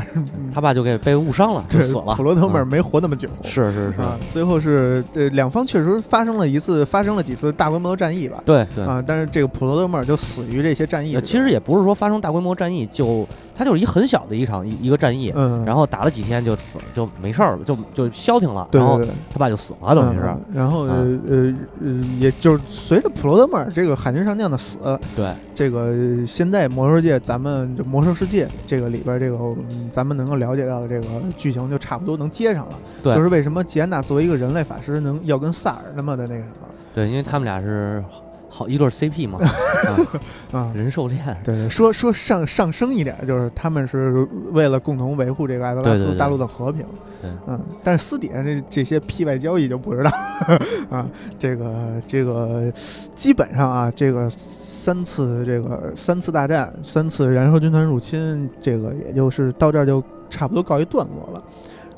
他爸就给被误伤了，就对死了。普罗德莫尔嗯没活那么久。是是是，啊，最后是这两方确实发生了一次，发生了几次大规模的战役吧。对对。啊，但是这个普罗德莫尔就死于这些战役其实也不是说发生大规模战役，就它就是一很小的一场一一个战役，嗯，然后打了几天就死就没事儿了，就就消停了，对然后对对，他爸就死了，等于是。嗯，然后呃嗯。呃呃，也就是随着普罗德莫尔这个海军上将的死，对，这个现在魔兽界咱们就魔兽世界这个里边这个、嗯咱们能够了解到的这个剧情就差不多能接上了。对。就是为什么吉安娜作为一个人类法师能要跟萨尔那么的那个什么。对，因为他们俩是好一对儿 CP 嘛，啊啊？人兽恋，对对，说说上上升一点，就是他们是为了共同维护这个艾泽拉斯大陆的和平。对嗯，但是私底下这这些 P 外交易就不知道 啊。这个这个基本上啊，这个三次这个三次大战，三次燃烧军团入侵，这个也就是到这儿就差不多告一段落了。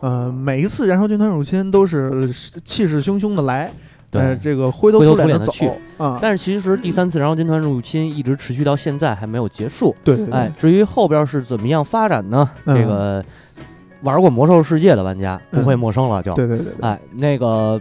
呃，每一次燃烧军团入侵都是气势汹汹的来，呃，对。这个灰头灰头土脸的去走啊。但是其实第三次燃烧军团入侵一直持续到现在还没有结束。对对对，哎，至于后边是怎么样发展呢？嗯这个玩过魔兽世界的玩家不会嗯陌生了，就对对对对，哎那个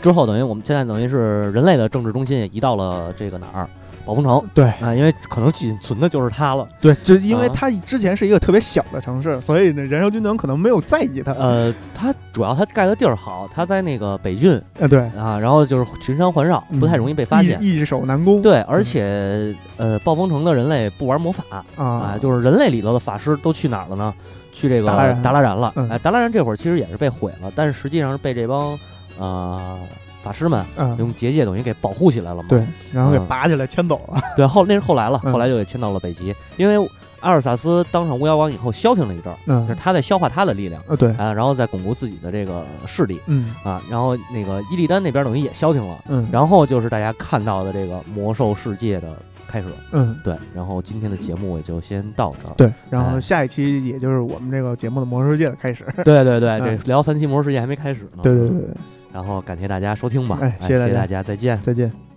之后等于我们现在等于是人类的政治中心也移到了这个哪儿宝丰城对啊，因为可能仅存的就是它了。对，就因为啊它之前是一个特别小的城市，所以呢，燃烧军团可能没有在意它。呃，它主要它盖的地儿好，它在那个北郡呃，对，啊，然后就是群山环绕，不太容易被发现。易易守难攻。对，而且呃，暴风城的人类不玩魔法啊啊，，就是人类里头的法师都去哪儿了呢？去这个达拉然达拉然了。嗯哎，达拉然这会儿其实也是被毁了，但是实际上是被这帮呃法师们嗯，用结界等于给保护起来了嘛。对，然后给嗯拔起来牵走了。对，后那是后来了，嗯后来就给迁到了北极，因为阿尔萨斯当上巫妖王以后消停了一阵儿，嗯就是，他在消化他的力量啊，对，啊，然后再巩固自己的这个势力嗯啊，然后那个伊利丹那边等于也消停了，嗯，然后就是大家看到的这个魔兽世界的开始。嗯。对，然后今天的节目也就先到这儿。对，然后哎下一期也就是我们这个节目的魔兽世界的开始。对对对，嗯这聊三期魔兽世界还没开始呢。对对对对，然后感谢大家收听吧，哎谢谢大家谢大家，再见。再见。